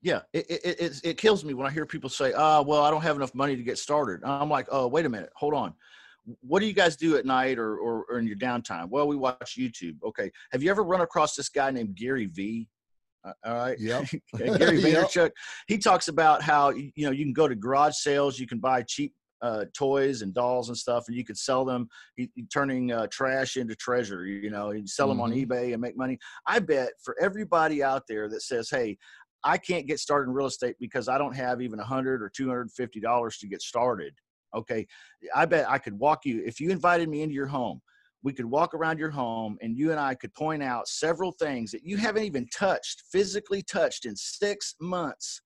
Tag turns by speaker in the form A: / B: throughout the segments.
A: Yeah, it, it, it, it kills me when I hear people say, "Ah, well, I don't have enough money to get started." I'm like, "Oh, wait a minute, hold on. What do you guys do at night or, or, or in your downtime?" Well, we watch YouTube. Okay, have you ever run across this guy named Gary? Uh, all right.
B: Yep.
A: Gary
B: Yep.
A: Vaynerchuk. He talks about how you know you can go to garage sales, you can buy cheap uh, toys and dolls and stuff, and you could sell them, he, he- turning uh, trash into treasure. You know, you sell them on
B: Mhm.
A: eBay and make money. I bet for everybody out there that says, "Hey, I can't get started in real estate because I don't have even a hundred or two hundred fifty dollars to get started." Okay, I bet I could walk you if you invited me into your home we could walk around your home and you and I could point out several things that you haven't even touched, physically touched in six months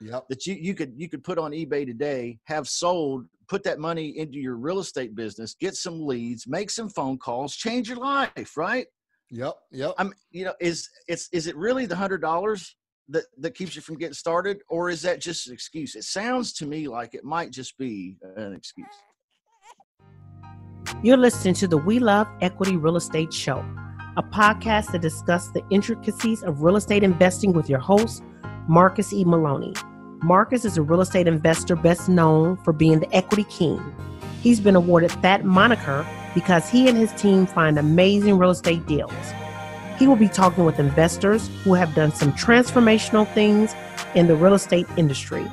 B: Yep.
A: that you, you could you could put on eBay today, have sold, put that money into your real estate business, get some leads, make some phone calls, change your life, right?
B: Yep. Yep.
A: I'm you know, is it's is it really the hundred dollars that, that keeps you from getting started, or is that just an excuse? It sounds to me like it might just be an excuse.
C: You're listening to the We Love Equity Real Estate Show, a podcast that discusses the intricacies of real estate investing with your host, Marcus E. Maloney. Marcus is a real estate investor best known for being the equity king. He's been awarded that moniker because he and his team find amazing real estate deals. He will be talking with investors who have done some transformational things in the real estate industry.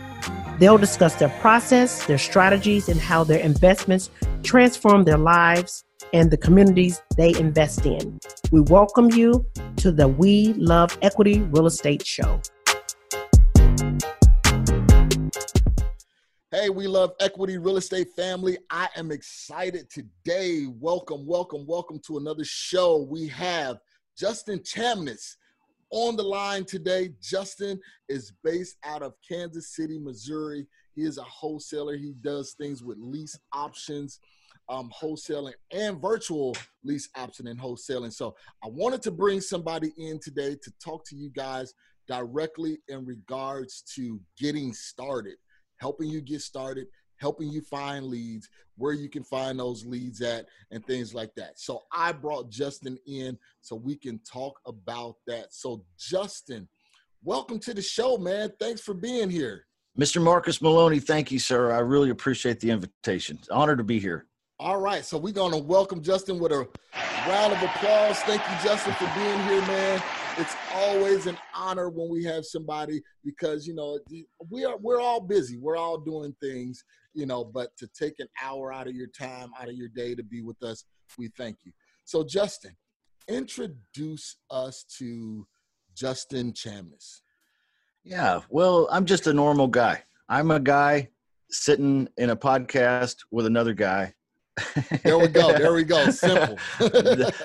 C: They'll discuss their process, their strategies, and how their investments transform their lives and the communities they invest in. We welcome you to the We Love Equity Real Estate Show.
B: Hey, we love equity real estate family. I am excited today. Welcome, welcome, welcome to another show. We have Justin Chamness on the line today. Justin is based out of Kansas City, Missouri. He is a wholesaler. He does things with lease options, um, wholesaling, and virtual lease option and wholesaling. So I wanted to bring somebody in today to talk to you guys directly in regards to getting started helping you get started, helping you find leads, where you can find those leads at, and things like that. So I brought Justin in so we can talk about that. So, Justin, welcome to the show, man. Thanks for being here.
A: Mr. Marcus Maloney, thank you, sir. I really appreciate the invitation. Honor to be here.
B: All right, so we're going to welcome Justin with a round of applause. Thank you, Justin, for being here, man. It's always an honor when we have somebody because you know we are we're all busy, we're all doing things, you know. But to take an hour out of your time, out of your day to be with us, we thank you. So, Justin, introduce us to Justin Chamness.
A: Yeah, well, I'm just a normal guy. I'm a guy sitting in a podcast with another guy.
B: There we go. There we go. Simple.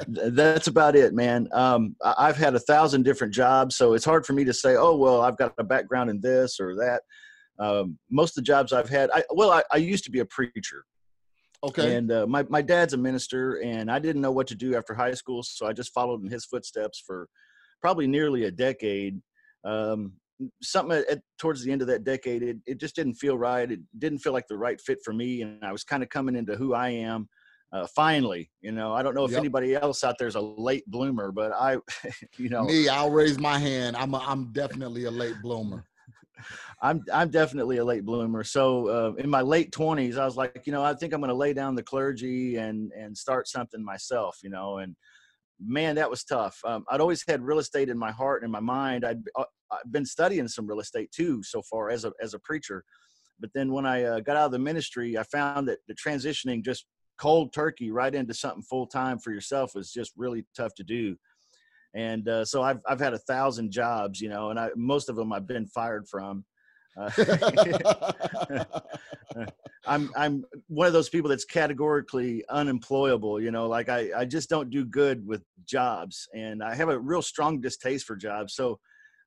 A: That's about it, man. Um, I've had a thousand different jobs, so it's hard for me to say, oh, well, I've got a background in this or that. Um, most of the jobs I've had, I, well, I, I used to be a preacher,
B: okay.
A: and uh, my my dad's a minister, and I didn't know what to do after high school, so I just followed in his footsteps for probably nearly a decade. Um, something at, towards the end of that decade, it, it just didn't feel right. It didn't feel like the right fit for me, and I was kind of coming into who I am. Uh, finally, you know, I don't know if
B: Yep.
A: anybody else out there is a late bloomer, but I, you know,
B: Me, I'll raise my hand. I'm a, I'm definitely a late bloomer.
A: I'm I'm definitely a late bloomer. So uh, in my late twenties, I was like, you know, I think I'm going to lay down the clergy and and start something myself, you know. And man, that was tough. Um, I'd always had real estate in my heart and in my mind. I'd uh, I've been studying some real estate too so far as a as a preacher. But then when I uh, got out of the ministry, I found that the transitioning just cold turkey right into something full time for yourself was just really tough to do. And uh, so I've I've had a thousand jobs, you know, and I most of them I've been fired from. Uh, I'm I'm one of those people that's categorically unemployable. You know, like I I just don't do good with jobs, and I have a real strong distaste for jobs. So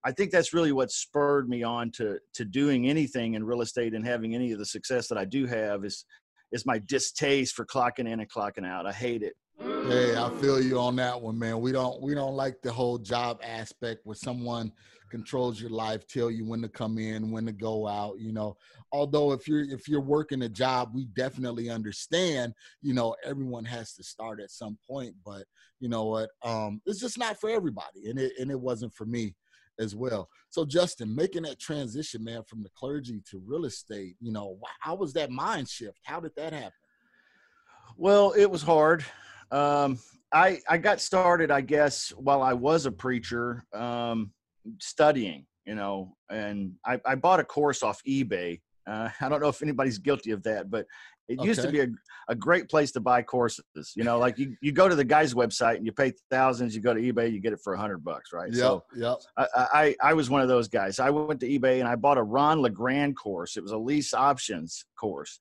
A: I think that's really what spurred me on to to doing anything in real estate and having any of the success that I do have is is my distaste for clocking in and clocking out. I hate it.
B: Hey, I feel you on that one, man. We don't we don't like the whole job aspect where someone controls your life, tell you when to come in, when to go out, you know. Although if you're if you're working a job, we definitely understand, you know, everyone has to start at some point, but you know what? Um it's just not for everybody and it and it wasn't for me as well. So, Justin, making that transition, man, from the clergy to real estate, you know, how was that mind shift? How did that happen?
A: Well, it was hard. Um, I I got started, I guess, while I was a preacher, um, studying, you know, and I, I bought a course off eBay. Uh, I don't know if anybody's guilty of that, but it okay. used to be a, a great place to buy courses. You know, like you, you go to the guy's website and you pay thousands. You go to eBay, you get it for a hundred bucks, right?
B: Yeah, so yeah.
A: I, I, I was one of those guys. I went to eBay and I bought a Ron LeGrand course. It was a lease options course,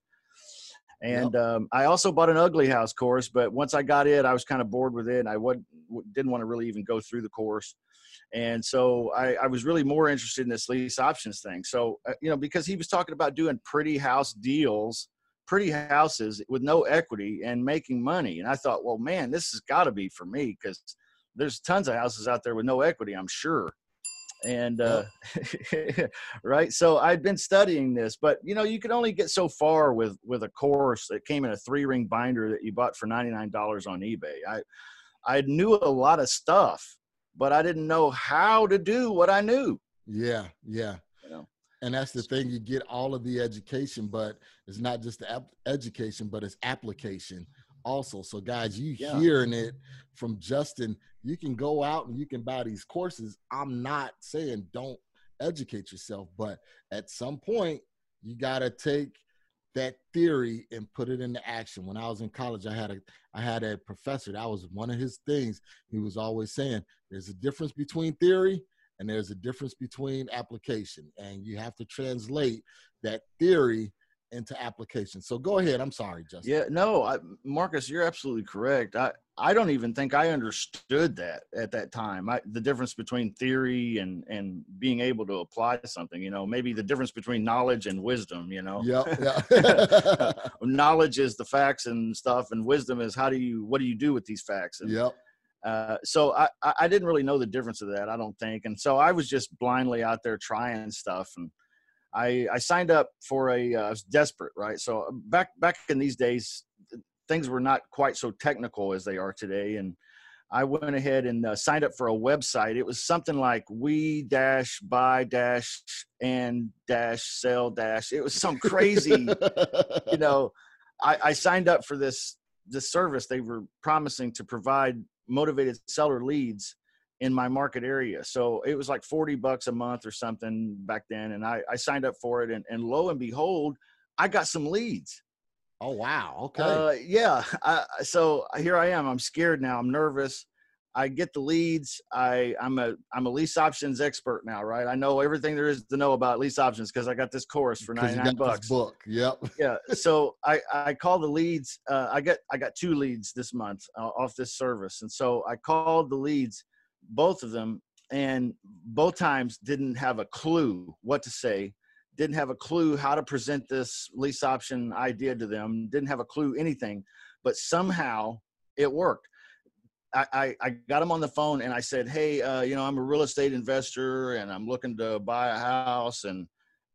A: and yep. um, I also bought an ugly house course. But once I got it, I was kind of bored with it. I would, didn't want to really even go through the course. And so I, I was really more interested in this lease options thing. So, uh, you know, because he was talking about doing pretty house deals pretty houses with no equity and making money. And I thought, well, man, this has got to be for me because there's tons of houses out there with no equity, I'm sure. And uh, right, so I'd been studying this, but you know, you could only get so far with with a course that came in a three ring binder that you bought for ninety nine dollars on eBay. I I knew a lot of stuff, but I didn't know how to do what I knew.
B: Yeah, yeah and that's the thing you get all of the education but it's not just the ap- education but it's application also so guys you yeah. hearing it from justin you can go out and you can buy these courses. I'm not saying don't educate yourself but at some point you got to take that theory and put it into action. When i was in college i had a i had a professor that was one of his things. He was always saying there's a difference between theory and there's a difference between application. And you have to translate that theory into application. So go ahead. I'm sorry justin.
A: Yeah no I, marcus you're absolutely correct. I i don't even think i understood that at that time I, the difference between theory and and being able to apply something you know maybe the difference between knowledge and wisdom you know
B: yeah, yeah.
A: knowledge is the facts and stuff and wisdom is how do you what do you do with these facts and
B: yep
A: uh, so I, I didn't really know the difference of that, I don't think. And so I was just blindly out there trying stuff. And I, I signed up for a, uh, I was desperate, right? So uh, back, back in these days, things were not quite so technical as they are today. And I went ahead and uh, signed up for a website. It was something like we dash buy dash and dash sell dash. It was some crazy, you know, I, I signed up for this this service they were promising to provide motivated seller leads in my market area. So it was like 40 bucks a month or something back then. And I, I signed up for it and, and lo and behold, I got some leads.
B: Oh, wow. Okay.
A: Uh, yeah. I, so here I am. I'm scared now. I'm nervous. I get the leads. I I'm a I'm a lease options expert now, right? I know everything there is to know about lease options because I got this course for 99 bucks.
B: book. Yep.
A: yeah. So I I call the leads. Uh, I get I got two leads this month uh, off this service, and so I called the leads, both of them, and both times didn't have a clue what to say. Didn't have a clue how to present this lease option idea to them. Didn't have a clue anything, but somehow it worked I, I, got him on the phone and I said, Hey, uh, you know, I'm a real estate investor and I'm looking to buy a house. And,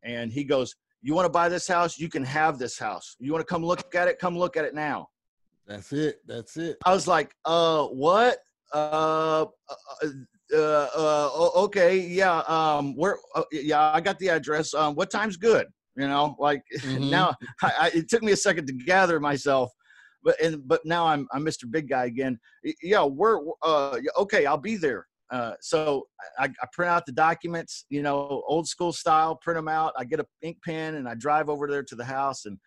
A: and he goes, you want to buy this house? You can have this house. You want to come look at it? Come look at it now.
B: That's it. That's it.
A: I was like, uh, what? Uh, uh, uh, uh okay. Yeah. Um, where, uh, yeah, I got the address. Um, what time's good? You know, like mm-hmm. now I, I, it took me a second to gather myself but and but now I'm I'm Mr. Big Guy again. Yeah, we're uh okay. I'll be there. Uh, so I, I, print out the documents, you know, old school style. Print them out. I get a ink pen and I drive over there to the house and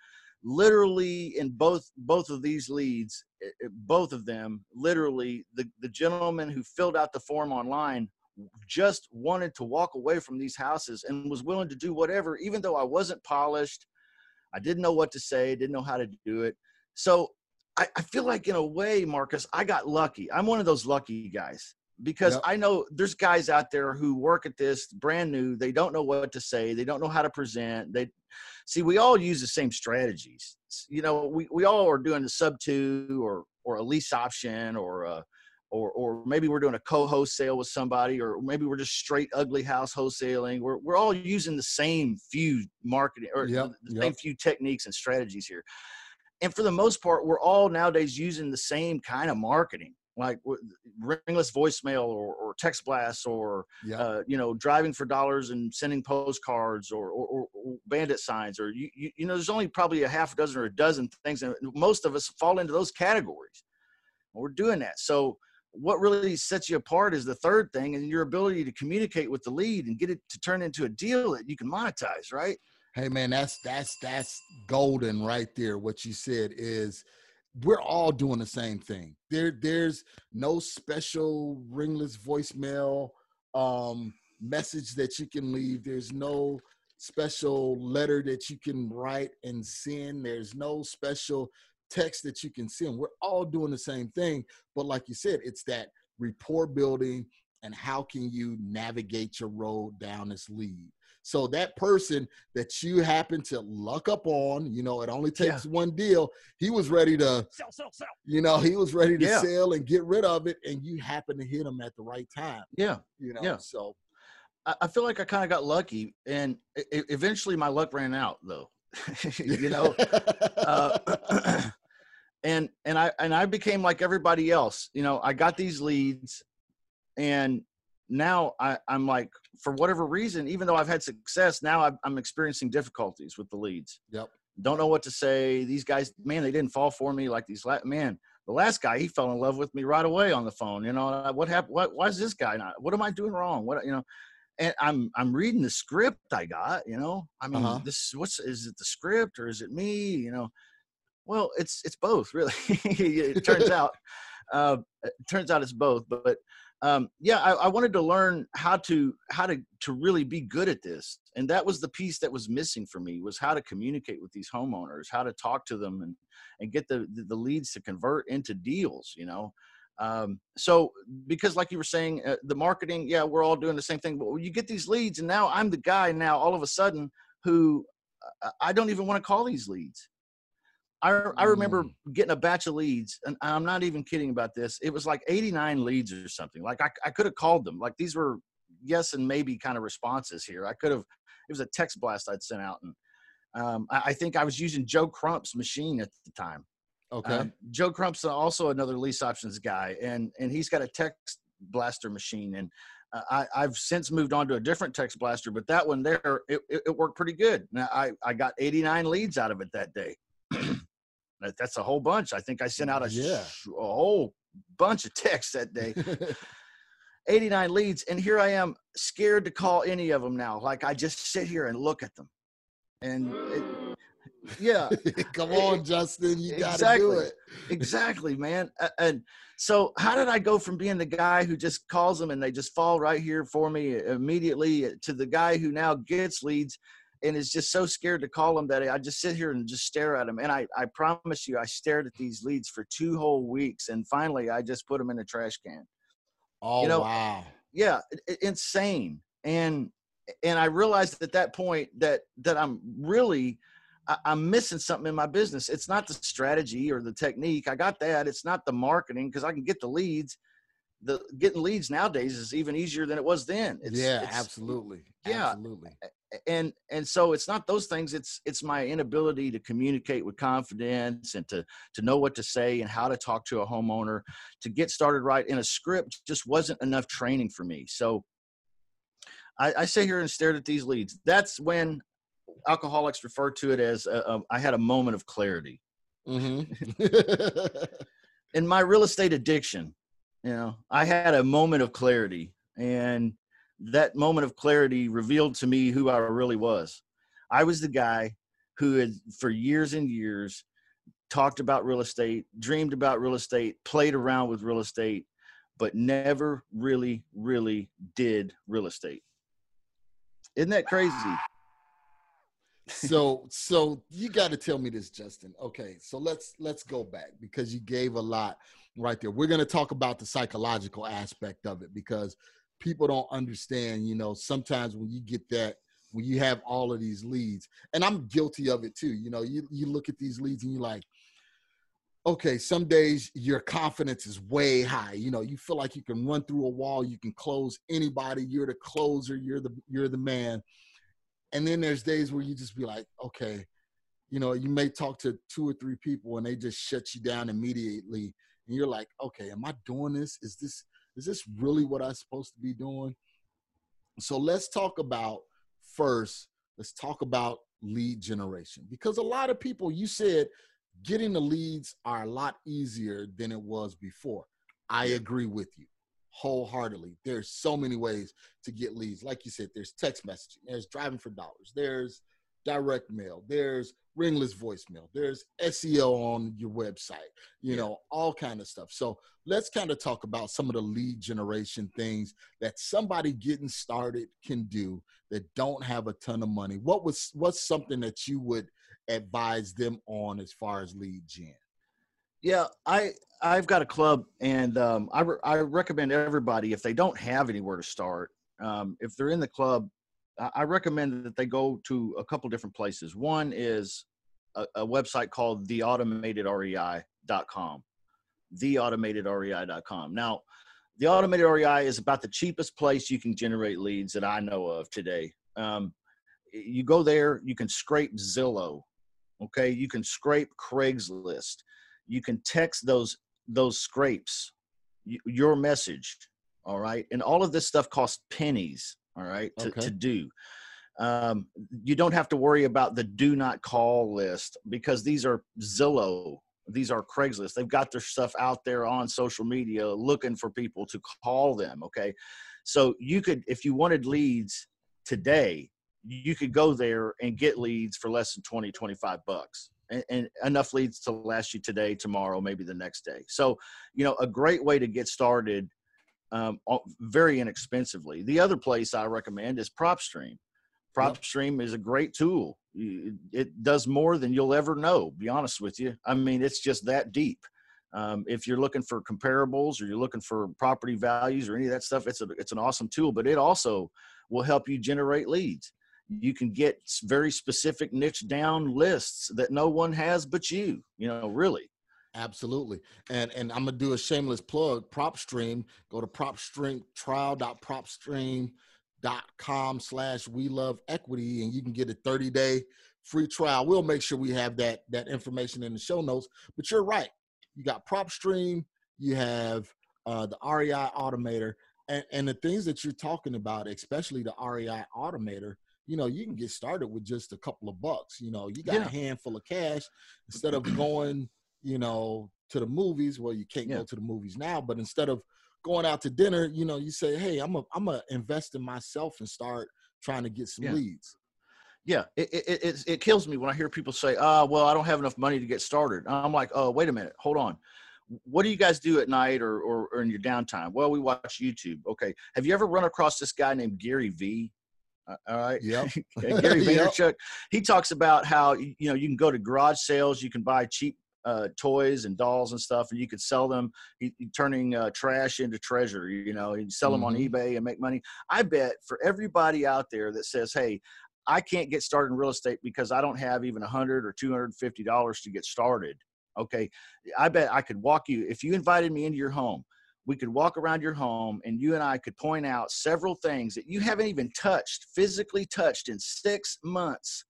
A: literally in both both of these leads, eh, eh, both of them, literally the the gentleman who filled out the form online just wanted to walk away from these houses and was willing to do whatever, even though I wasn't polished. I didn't know what to say, didn't know how to do it. So I, I feel like in a way, Marcus, I got lucky. I'm one of those lucky guys because yep. I know there's guys out there who work at this brand new. They don't know what to say. They don't know how to present. They see we all use the same strategies. You know, we, we all are doing a sub two or or a lease option or a, or or maybe we're doing a co-host sale with somebody or maybe we're just straight ugly house wholesaling. We're we're all using the same few marketing or yep. the yep. same few techniques and strategies here and for the most part we're all nowadays using the same kind of marketing like ringless voicemail or, or text blasts or
B: Yeah.
A: uh, you know driving for dollars and sending postcards or, or, or, bandit signs or you, you you know there's only probably a half a dozen or a dozen things and most of us fall into those categories we're doing that so what really sets you apart is the third thing and your ability to communicate with the lead and get it to turn into a deal that you can monetize right
B: Hey man, that's that's that's golden right there. What you said is we're all doing the same thing. There there's no special ringless voicemail um message that you can leave. There's no special letter that you can write and send. There's no special text that you can send. We're all doing the same thing, but like you said, it's that rapport building and how can you navigate your road down this lead. So that person that you happen to luck up on, you know, it only takes one deal. He was ready to
A: sell sell sell
B: you know, he was ready to
A: Yeah.
B: sell and get rid of it, and you happen to hit him at the right time.
A: yeah
B: You know,
A: Yeah.
B: so
A: I, feel like i kind of got lucky and eventually my luck ran out though you know uh, and and I and I became like everybody else. You know, I got these leads, and now I, I'm like, for whatever reason, even though I've had success, now I'm, I'm experiencing difficulties with the leads.
B: Yep.
A: Don't know what to say. These guys, man, they didn't fall for me like these. La- man, the last guy, he fell in love with me right away on the phone. You know, what happened? What? Why is this guy not? What am I doing wrong? What? You know. And I'm I'm reading the script I got, you know. I mean,
B: Uh-huh.
A: this what's is it the script or is it me? You know, well, it's it's both, really. it turns out, uh, it turns out it's both. But, but um, yeah, I, I wanted to learn how to how to to really be good at this, and that was the piece that was missing for me was how to communicate with these homeowners, how to talk to them, and and get the the, leads to convert into deals. You know. Um, so because like you were saying, uh, the marketing, yeah, we're all doing the same thing, but you get these leads and now I'm the guy now all of a sudden who uh, I don't even want to call these leads. I, I remember getting a batch of leads, and I'm not even kidding about this. It was like 89 leads or something. Like I, I could have called them. Like these were yes and maybe kind of responses here. I could have. It was a text blast I'd sent out, and um, I, I think I was using Joe Crump's machine at the time.
B: okay.
A: Um, Joe Crump's also another lease options guy, and and he's got a text blaster machine. And uh, I, I've since moved on to a different text blaster, but that one there, it, it, it worked pretty good. Now I I got 89 leads out of it that day. That- That's a whole bunch. I think I sent out a,
B: Yeah.
A: sh- a whole bunch of texts that day. 89 leads, and here I am scared to call any of them now. Like I just sit here and look at them, and it, yeah,
B: Come on, Justin, you got to do it.
A: exactly man and so how did i go from being the guy who just calls them and they just fall right here for me immediately to the guy who now gets leads and is just so scared to call them that i just sit here and just stare at them and i i promise you i stared at these leads for two whole weeks and finally i just put them in a trash can
B: Oh
A: know,
B: wow.
A: yeah insane and and i realized at that point that that i'm really I- i'm missing something in my business it's not the strategy or the technique i got that it's not the marketing because i can get the leads the getting leads nowadays is even easier than it was then it's,
B: yeah,
A: it's-
B: absolutely.
A: yeah.
B: Absolutely.
A: And and so it's not those things it's it's my inability to communicate with confidence and to to know what to say and how to talk to a homeowner. To get started right in a script just wasn't enough training for me. So i, I sit here and stared at these leads. That's when alcoholics refer to it as a, a, I had a moment of clarity.
B: Mm-hmm.
A: in my real estate addiction, you know, I had a moment of clarity, and that moment of clarity revealed to me who I really was. I was the guy who had, for years and years, talked about real estate, dreamed about real estate, played around with real estate, but never really, really did real estate. Isn't that crazy?
B: so so you got to tell me this justin okay so let's let's go back because you gave a lot right there we're going to talk about the psychological aspect of it because people don't understand you know sometimes when you get that when you have all of these leads and i'm guilty of it too you know you, you look at these leads and you're like okay some days your confidence is way high you know you feel like you can run through a wall you can close anybody you're the closer you're the you're the man and then there's days where you just be like okay you know you may talk to two or three people and they just shut you down immediately and you're like, okay, am I doing this? Is this is this really what I'm supposed to be doing? So let's talk about first, let's talk about lead generation because a lot of people, you said getting the leads are a lot easier than it was before. I agree with you wholeheartedly. There's so many ways to get leads. Like you said, there's text messaging, there's driving for dollars, there's direct mail, there's ringless voicemail, there's SEO on your website, you yeah. know, all kind of stuff. So let's kind of talk about some of the lead generation things that somebody getting started can do that don't have a ton of money. What was what's something that you would advise them on as far as lead gen?
A: Yeah, I I've got a club, and um, I re- I recommend everybody if they don't have anywhere to start, um, if they're in the club, I recommend that they go to a couple different places. One is a, a website called theautomatedrei.com. Theautomatedrei.com. Now, the automated REI is about the cheapest place you can generate leads that I know of today. Um, you go there, you can scrape Zillow, okay? You can scrape Craigslist. You can text those those scrapes, your message, all right? And all of this stuff costs pennies all right to, okay. to do. Um, you don't have to worry about the do not call list because these are zillow these are craigslist. They've got their stuff out there on social media looking for people to call them okay? So you could if you wanted leads today you could go there and get leads for less than 20 25 bucks and, and, enough leads to last you today tomorrow maybe the next day. So you know a great way to get started um, very inexpensively. The other place I recommend is PropStream. PropStream is a great tool. It does more than you'll ever know. Be honest with you. I mean, it's just that deep. Um, if you're looking for comparables or you're looking for property values or any of that stuff, it's a it's an awesome tool. But it also will help you generate leads. You can get very specific niche down lists that no one has but you. You know, really.
B: Absolutely. And and I'm gonna do a shameless plug. PropStream. Go to PropStream trial.propstream.com slash we love equity and you can get a 30 day free trial. We'll make sure we have that that information in the show notes. But you're right. You got PropStream, you have uh, the REI automator, and, and the things that you're talking about, especially the REI automator, you know, you can get started with just a couple of bucks. You know, you got yeah. a handful of cash instead of going you know, to the movies. Well, you can't yeah. go to the movies now, but instead of going out to dinner, you know, you say, "Hey, I'm a I'm gonna invest in myself and start trying to get some yeah. leads."
A: Yeah, it, it, it it kills me when I hear people say, "Ah, well, I don't have enough money to get started." I'm like, "Oh, wait a minute, hold on." What do you guys do at night or, or, or in your downtime? Well, we watch YouTube. Okay. Have you ever run across this guy named Gary V? Uh, all right.
B: Yeah.
A: Gary Vaynerchuk. Yep. He talks about how you know you can go to garage sales, you can buy cheap uh, toys and dolls and stuff, and you could sell them, he, he turning uh, trash into treasure. You know, you sell them mm-hmm. on eBay and make money. I bet for everybody out there that says, "Hey, I can't get started in real estate because I don't have even a hundred or two hundred fifty dollars to get started." Okay, I bet I could walk you if you invited me into your home. We could walk around your home and you and I could point out several things that you haven't even touched, physically touched in six months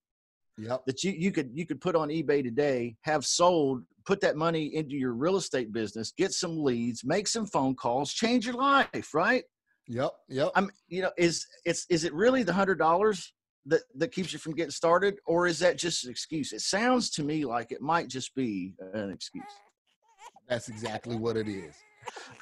B: yep.
A: that you, you could you could put on eBay today, have sold, put that money into your real estate business, get some leads, make some phone calls, change your life, right?
B: Yep, yep.
A: I'm you know, is it's is it really the hundred dollars that, that keeps you from getting started, or is that just an excuse? It sounds to me like it might just be an excuse.
B: That's exactly what it is.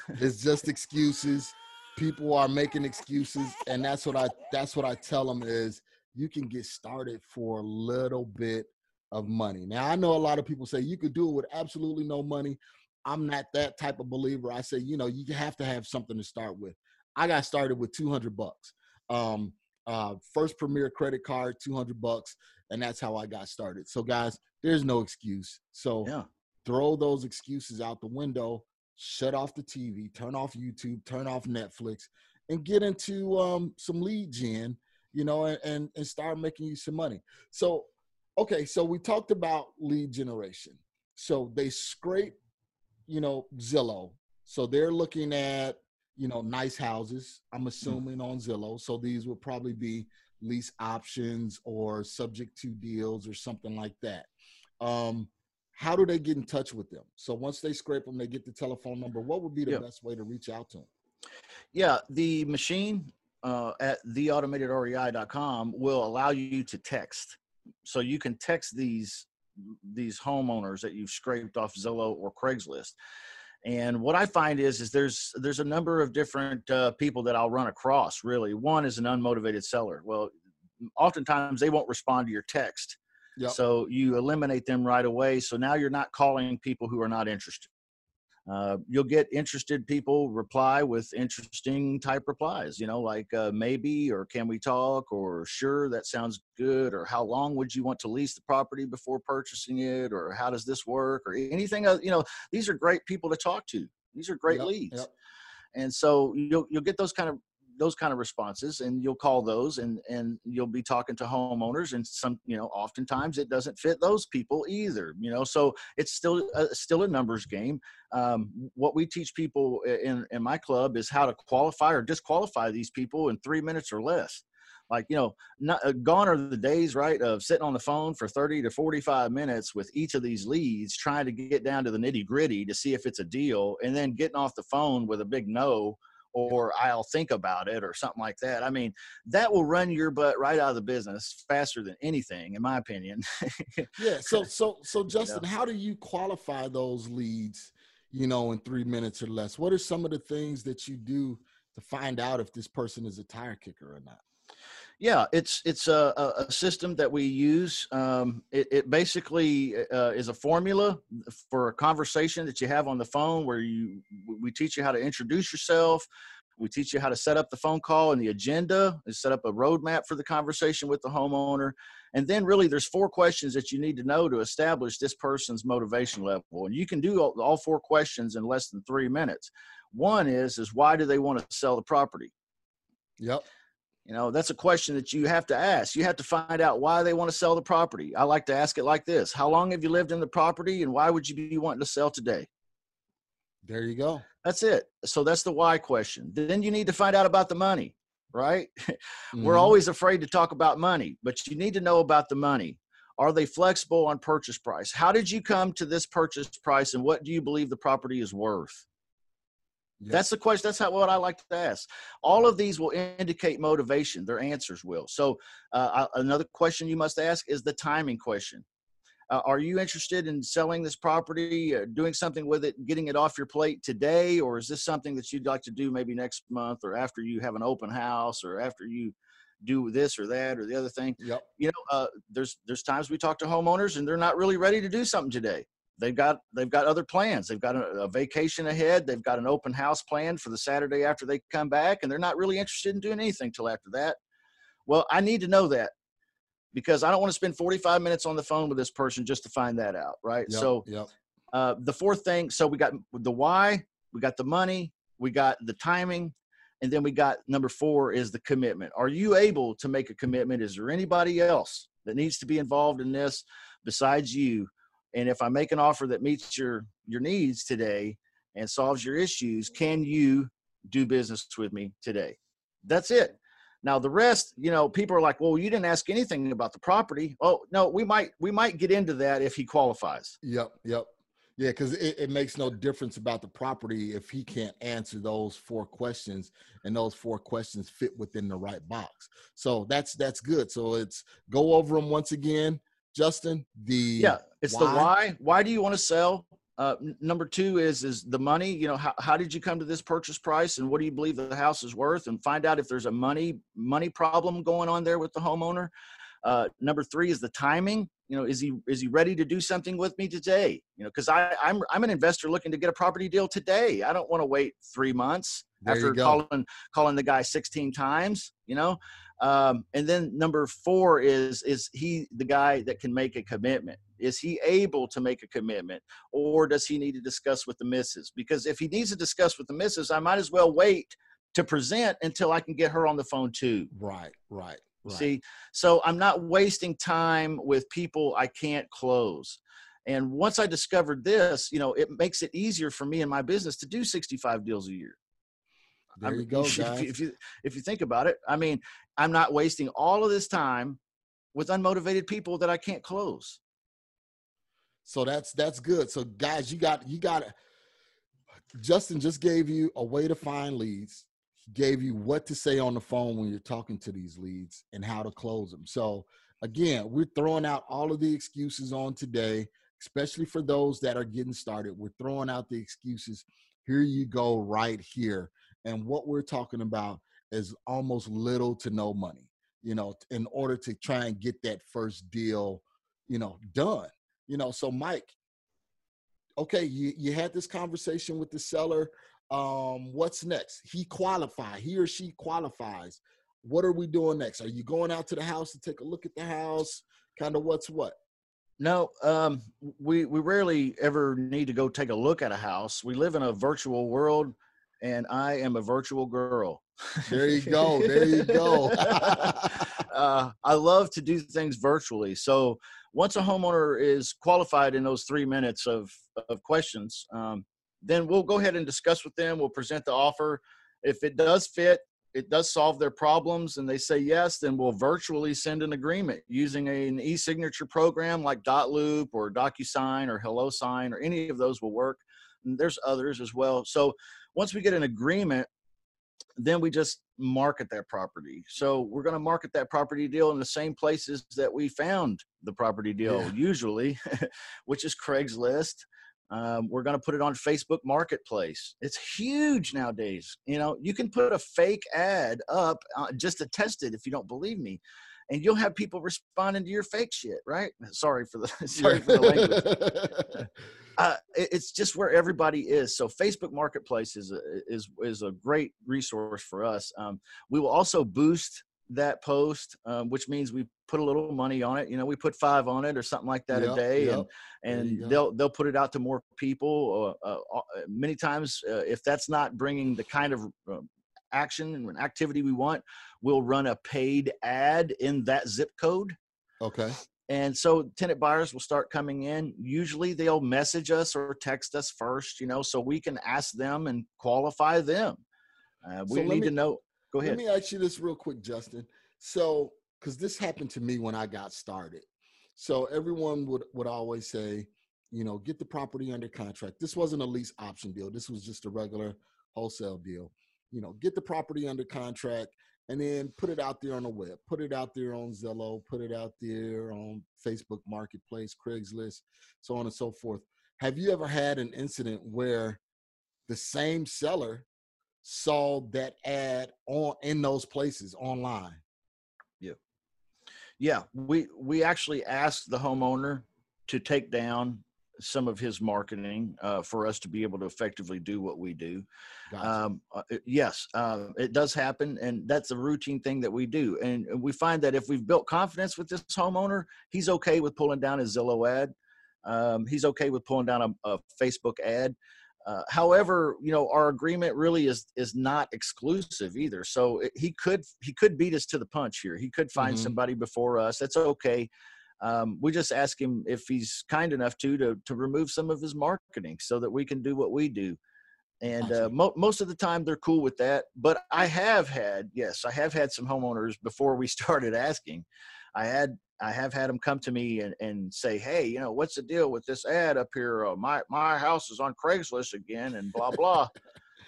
B: it's just excuses. People are making excuses, and that's what I that's what I tell them is you can get started for a little bit of money. Now, I know a lot of people say you could do it with absolutely no money. I'm not that type of believer. I say, you know, you have to have something to start with. I got started with 200 bucks. Um, uh, first Premier credit card, 200 bucks, and that's how I got started. So, guys, there's no excuse. So, yeah. throw those excuses out the window. Shut off the TV, turn off YouTube, turn off Netflix, and get into um, some lead gen you know, and, and, start making you some money. So, okay, so we talked about lead generation. So they scrape, you know, Zillow. So they're looking at, you know, nice houses, I'm mm. assuming on Zillow. So these would probably be lease options or subject to deals or something like that. Um, how do they get in touch with them? So once they scrape them, they get the telephone number. What would be the
A: Yeah.
B: best way to reach out to them?
A: Yeah, the machine uh, at theautomatedrei.com will allow you to text. So you can text these these homeowners that you've scraped off Zillow or Craigslist. And what I find is is there's there's a number of different uh, people that I'll run across. Really, one is an unmotivated seller. Well, oftentimes they won't respond to your text.
B: Yep.
A: So you eliminate them right away. So now you're not calling people who are not interested. Uh, you'll get interested people reply with interesting type replies, you know, like uh, maybe or can we talk or sure that sounds good or how long would you want to lease the property before purchasing it or how does this work or anything. Uh, you know, these are great people to talk to. These are great
B: Yep,
A: leads,
B: yep.
A: and so you'll you'll get those kind of those kind of responses and you'll call those and and you'll be talking to homeowners and some you know oftentimes it doesn't fit those people either you know so it's still a, still a numbers game. Um, what we teach people in in my club is how to qualify or disqualify these people in three minutes or less. Like you know not uh, gone are the days right of sitting on the phone for 30 to 45 minutes with each of these leads trying to get down to the nitty gritty to see if it's a deal and then getting off the phone with a big no or I'll think about it or something like that. I mean, that will run your butt right out of the business faster than anything, in my opinion.
B: Yeah. So so so Justin, how do you qualify those leads? You know, in three minutes or less. What are some of the things that you do to find out if this person is a tire kicker or not?
A: Yeah, it's it's a, a- system that we use. Um, it, it basically uh, is a formula for a conversation that you have on the phone, where you we teach you how to introduce yourself. We teach you how to set up the phone call and the agenda, and set up a roadmap for the conversation with the homeowner. And then, really, there's four questions that you need to know to establish this person's motivation level. And you can do all, all four questions in less than three minutes. One is is why do they want to sell the property?
B: Yep.
A: You know, that's a question that you have to ask. You have to find out why they want to sell the property. I like to ask it like this How long have you lived in the property and why would you be wanting to sell today?
B: There you go.
A: That's it. So that's the why question. Then you need to find out about the money, right? We're
B: Mhm.
A: always afraid to talk about money, but you need to know about the money. Are they flexible on purchase price? How did you come to this purchase price and what do you believe the property is worth?
B: Yep.
A: That's the question. That's how what I like to ask. All of these will indicate motivation. Their answers will. So uh, I- another question you must ask is the timing question. Uh, are you interested in selling this property, uh, doing something with it, getting it off your plate today, or is this something that you'd like to do maybe next month, or after you have an open house, or after you do this or that or the other thing?
B: Yep.
A: you know uh, there's there's times we talk to homeowners and they're not really ready to do something today they've got they've got other plans. They've got a, a vacation ahead. They've got an open house planned for the saturday after they come back and they're not really interested in doing anything till after that. Well i need to know that because i don't want to spend 45 minutes on the phone with this person just to find that out right?
B: Yep.
A: so
B: yep.
A: uh, the fourth thing so we got the why we got the money we got the timing and then we got number four is the commitment. Are you able to make a commitment? Is there anybody else that needs to be involved in this besides you and if i make an offer that meets your your needs today and solves your issues can you do business with me today that's it now the rest you know people are like well you didn't ask anything about the property oh no we might we might get into that if he qualifies
B: Yep. Yep. Yeah, because it, it makes no difference about the property if he can't answer those four questions and those four questions fit within the right box. So that's that's good. So it's go over them once again, Justin. The
A: yeah it's the
B: why.
A: why. Why do you want to sell? Uh, n- number two is is the money you know how, how did you come to this purchase price and what do you believe the house is worth and find out if there's a money money problem going on there with the homeowner. Uh, number three is the timing. You know is he is he ready to do something with me today? You know because i i'm i'm an investor looking to get a property deal today. I don't want to wait three months
B: There
A: after calling calling the guy 16 times you know um, and then number four is is he the guy that can make a commitment is he able to make a commitment or does he need to discuss with the missus because if he needs to discuss with the missus i might as well wait to present until i can get her on the phone too
B: Right. Right. Right.
A: see so i'm not wasting time with people i can't close and once i discovered this you know it makes it easier for me in my business to do 65 deals a year
B: there
A: I
B: you
A: mean,
B: go,
A: if,
B: guys.
A: you- if you if you think about it, I mean, I'm not wasting all of this time with unmotivated people that I can't close.
B: So that's that's good. So guys, you got you got Justin just gave you a way to find leads. He gave you what to say on the phone when you're talking to these leads and how to close them. So again, we're throwing out all of the excuses on today, especially for those that are getting started. We're throwing out the excuses. Here you go, right here. And what we're talking about is almost little to no money, you know, in order to try and get that first deal, you know, done. You know, so Mike, okay, you, you had this conversation with the seller. Um, what's next? He qualify, he or she qualifies. What are we doing next? Are you going out to the house to take a look at the house? Kind of what's what?
A: No, um, we we rarely ever need to go take a look at a house. We live in a virtual world, and I am a virtual girl.
B: There you go. There you go.
A: uh, I love to do things virtually. So once a homeowner is qualified in those three minutes of of questions, um, then we'll go ahead and discuss with them. We'll present the offer. If it does fit, it does solve their problems and they say yes, then we'll virtually send an agreement using an e-signature program like dotloop or DocuSign or HelloSign or any of those will work. And there's others as well. So once we get an agreement, then we just market that property. So we're going to market that property deal in the same places that we found the property deal, yeah. usually, which is Craigslist, um, we're going to put it on Facebook Marketplace. It's huge nowadays. You know, you can put a fake ad up uh, just to test it if you don't believe me, and you'll have people responding to your fake shit. Right? Sorry for the sorry for the language. uh, it's just where everybody is. So Facebook Marketplace is a, is is a great resource for us. Um, we will also boost that post, um, which means we put a little money on it. You know, we put five on it or something like that yep, a day, yep. and and they'll they'll put it out to more people. Uh, uh, many times, uh, if that's not bringing the kind of action and activity we want, we'll run a paid ad in that zip code.
B: Okay.
A: And so tenant buyers will start coming in. Usually they'll message us or text us first, you know, so we can ask them and qualify them. Uh, we so need me, to know Go ahead.
B: Let me ask you this real quick, Justin. So, because this happened to me when I got started. So everyone would would always say, you know, get the property under contract. This wasn't a lease option deal. This was just a regular wholesale deal. You know, get the property under contract and then put it out there on the web. Put it out there on Zillow. Put it out there on Facebook Marketplace, Craigslist, so on and so forth. Have you ever had an incident where the same seller saw that ad on in those places online.
A: Yeah. Yeah, we we actually asked the homeowner to take down some of his marketing uh, for us to be able to effectively do what we do. Gotcha. Um, uh, yes, uh, it does happen, and that's a routine thing that we do. And we find that if we've built confidence with this homeowner, he's okay with pulling down his Zillow ad. Um, he's okay with pulling down a, a Facebook ad. Uh, however, you know our agreement really is is not exclusive either. So it, he could he could beat us to the punch here. He could find mm-hmm. somebody before us. That's okay. Um, we just ask him if he's kind enough to to to remove some of his marketing so that we can do what we do. And uh, mo- most of the time they're cool with that. But I have had yes, I have had some homeowners before we started asking. I had I have had them come to me and, and say, hey, you know, what's the deal with this ad up here? Uh, my my house is on Craigslist again, and blah blah.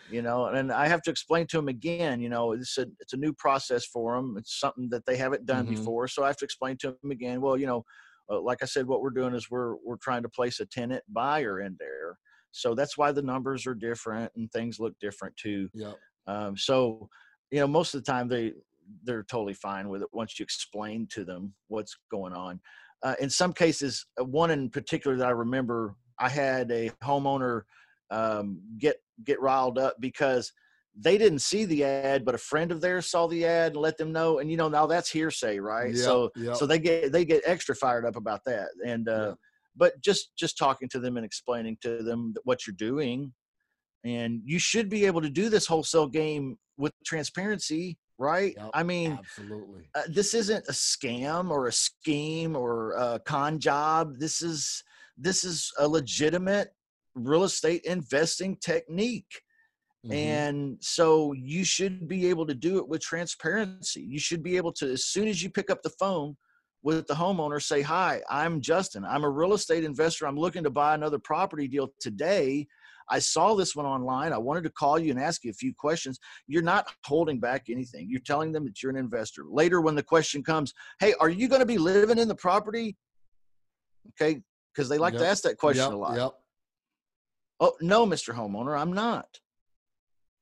A: You know, and I have to explain to them again. You know, it's a it's a new process for them. It's something that they haven't done mm-hmm. before, so I have to explain to them again. Well, you know, uh, like I said, what we're doing is we're we're trying to place a tenant buyer in there, so that's why the numbers are different and things look different too.
B: Yeah.
A: Um, so you know, most of the time they they're totally fine with it once you explain to them what's going on. Uh, in some cases, uh, one in particular that I remember, I had a homeowner um, get get riled up because they didn't see the ad, but a friend of theirs saw the ad and let them know. And you know, now that's hearsay, right? Yep, so yep. so they get they get extra fired up about that. And uh, yep. but just just talking to them and explaining to them what you're doing, and you should be able to do this wholesale game with transparency right? Yep, I mean,
B: absolutely.
A: Uh, this isn't a scam or a scheme or a con job. This is this is a legitimate real estate investing technique. Mm-hmm. And so you should be able to do it with transparency. You should be able to, as soon as you pick up the phone, with the homeowner say hi i'm justin i'm a real estate investor i'm looking to buy another property deal today i saw this one online i wanted to call you and ask you a few questions you're not holding back anything you're telling them that you're an investor later when the question comes hey are you going to be living in the property okay because they like
B: Yep.
A: to ask that question
B: yep,
A: a lot
B: Yep.
A: Oh no mr homeowner i'm not.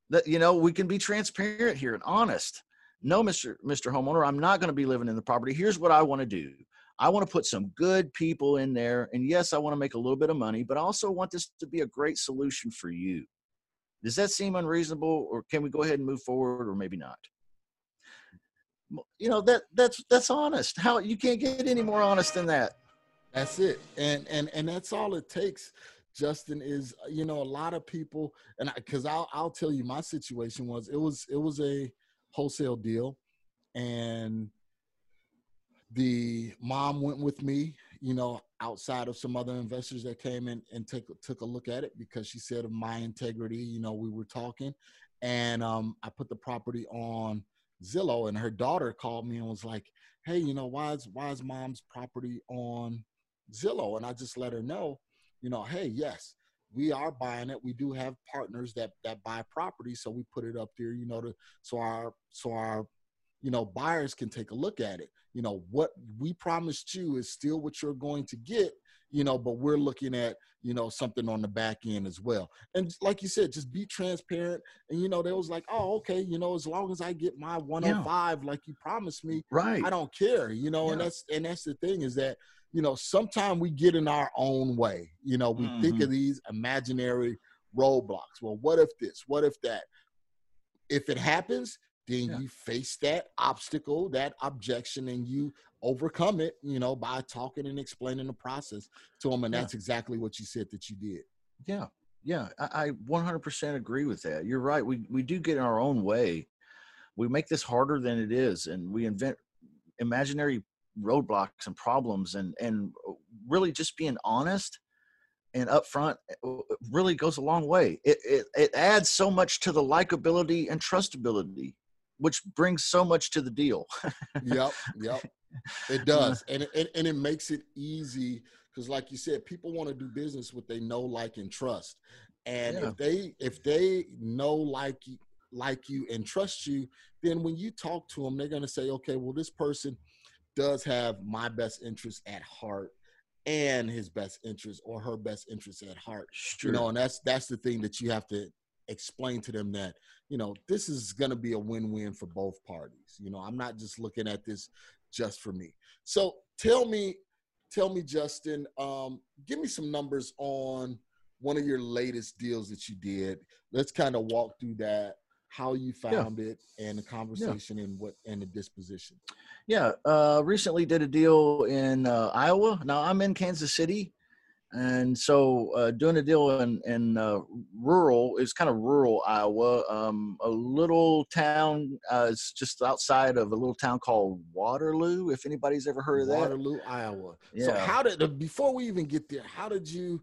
A: That you know we can be transparent here and honest. No mr mr homeowner i'm not going to be living in the property. Here's what i want to do. I want to put some good people in there and yes i want to make a little bit of money but i also want this to be a great solution for you. Does that seem unreasonable or can we go ahead and move forward or maybe not? You know that that's that's honest. How you can't get any more honest than that.
B: That's it. And and and that's all it takes. Justin is you know a lot of people and because I'll I'll tell you my situation was it was it was a wholesale deal and the mom went with me you know outside of some other investors that came in and took took a look at it because she said of my integrity you know we were talking and um I put the property on Zillow and her daughter called me and was like hey you know why is why is mom's property on Zillow, and I just let her know, you know, hey, yes, we are buying it. We do have partners that that buy property, so we put it up there, you know, to so our so our you know buyers can take a look at it. You know, what we promised you is still what you're going to get, you know, but we're looking at you know something on the back end as well. And like you said, just be transparent. And you know, they was like, oh, okay, you know, as long as I get my 105 like you promised me,
A: right
B: I don't care, you know, and that's and that's the thing is that you know sometimes we get in our own way. You know, we think
A: Mhm.
B: of these imaginary roadblocks. Well, what if this? What if that? If it happens, then
A: Yeah.
B: you face that obstacle, that objection, and you overcome it. You know, by talking and explaining the process to them, and
A: Yeah.
B: that's exactly what you said that you did.
A: Yeah, yeah, I, I 100% agree with that. You're right. We we do get in our own way. We make this harder than it is, and we invent imaginary roadblocks and problems, and and really just being honest and upfront uh, really goes a long way. It it it adds so much to the likability and trustability, which brings so much to the deal.
B: yep, yep. It does, and it, and, it makes it easy because, like you said, people want to do business with they know, like, and trust. And
A: Yeah.
B: if they if they know, like like you, and trust you, then when you talk to them, they're gonna say, okay, well, this person does have my best interest at heart and his best interest or her best interest at heart.
A: Sure.
B: you know and that's that's the thing that you have to explain to them that you know this is going to be a win-win for both parties. You know i'm not just looking at this just for me. So tell me tell me justin um give me some numbers on one of your latest deals that you did. Let's kind of walk through that how you found it and the conversation and what and the disposition
A: Yeah, uh, recently did a deal in uh, Iowa. Now I'm in Kansas City, and so uh, doing a deal in in uh, rural is kind of rural Iowa, um, a little town. Uh, it's just outside of a little town called Waterloo. If anybody's ever heard of that,
B: Waterloo, Iowa. So how did before we even get there, how did you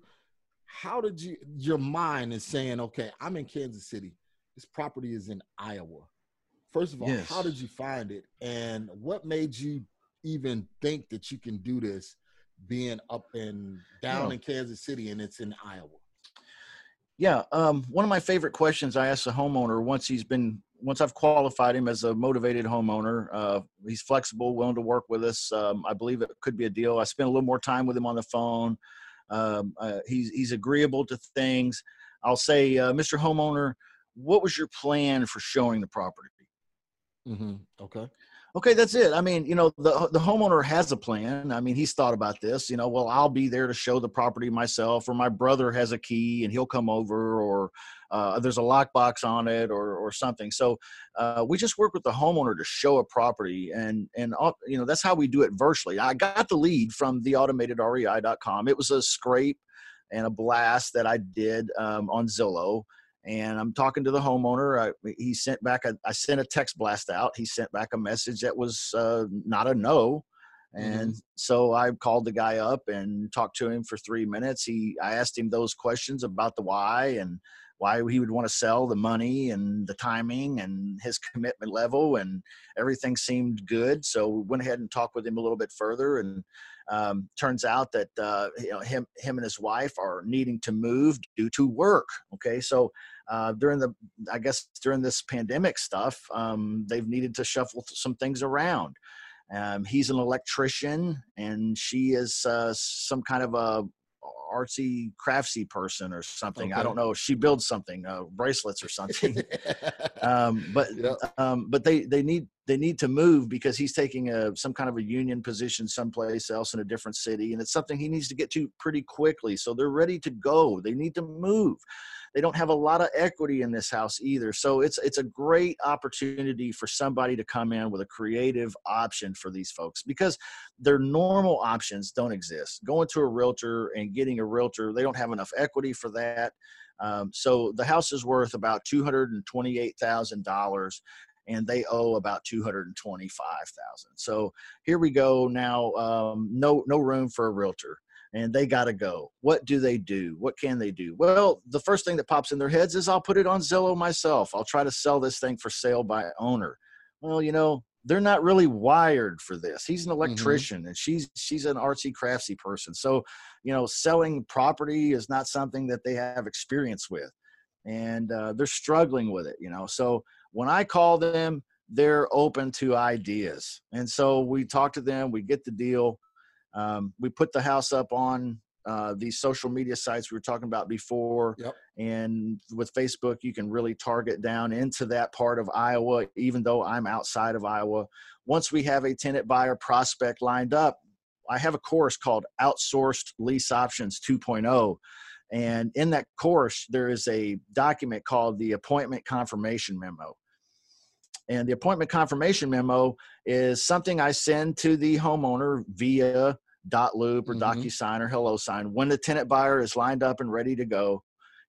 B: how did you your mind is saying, okay, I'm in Kansas City. This property is in Iowa. First of all,
A: Yes.
B: how did you find it? And what made you even think that you can do this being up and down
A: Yeah.
B: in Kansas City and it's in Iowa?
A: Yeah, um, one of my favorite questions I ask a homeowner once he's been once I've qualified him as a motivated homeowner. Uh, he's flexible, willing to work with us. Um, I believe it could be a deal. I spend a little more time with him on the phone. Um, uh, he's he's agreeable to things. I'll say, uh, Mr. Homeowner, what was your plan for showing the property?
B: Mm-hmm. Okay.
A: Okay, that's it. I mean, you know, the the homeowner has a plan. I mean, he's thought about this. You know, well, I'll be there to show the property myself, or my brother has a key and he'll come over, or uh, there's a lockbox on it, or or something. So uh, we just work with the homeowner to show a property, and and you know that's how we do it virtually. I got the lead from the theautomatedrei.com. It was a scrape and a blast that I did um, on Zillow and I'm talking to the homeowner. I, he sent back a, I sent a text blast out. He sent back a message that was uh, not a no, and so I called the guy up and talked to him for three minutes. He I asked him those questions about the why and why he would want to sell the money and the timing and his commitment level and everything seemed good so we went ahead and talked with him a little bit further and um, turns out that uh, you know him him and his wife are needing to move due to work okay so uh, during the i guess during this pandemic stuff um, they've needed to shuffle some things around um, he's an electrician and she is uh, some kind of a artsy craftsy person or something. Okay. I don't know. She builds something, uh, bracelets or something. um, but yep. um, but they they need they need to move because he's taking a some kind of a union position someplace else in a different city, and it's something he needs to get to pretty quickly. So they're ready to go. They need to move they don't have a lot of equity in this house either so it's it's a great opportunity for somebody to come in with a creative option for these folks because their normal options don't exist going to a realtor and getting a realtor they don't have enough equity for that um, so the house is worth about $228000 and they owe about 225000 so here we go now um, no no room for a realtor and they got to go. What do they do? What can they do? Well, the first thing that pops in their heads is I'll put it on Zillow myself. I'll try to sell this thing for sale by owner. Well, you know, they're not really wired for this. He's an mm-hmm. electrician mm-hmm. and she's she's an artsy craftsy person. So, you know, selling property is not something that they have experience with. And uh, they're struggling with it, you know. So when I call them, they're open to ideas. And so we talk to them, we get the deal um, we put the house up on uh, these social media sites we were talking about before. Yep. And with Facebook, you can really target down into that part of Iowa, even though I'm outside of Iowa. Once we have a tenant buyer prospect lined up, I have a course called Outsourced Lease Options 2.0. And in that course, there is a document called the Appointment Confirmation Memo. And the appointment confirmation memo is something I send to the homeowner via dot loop or mm-hmm. DocuSign or HelloSign when the tenant buyer is lined up and ready to go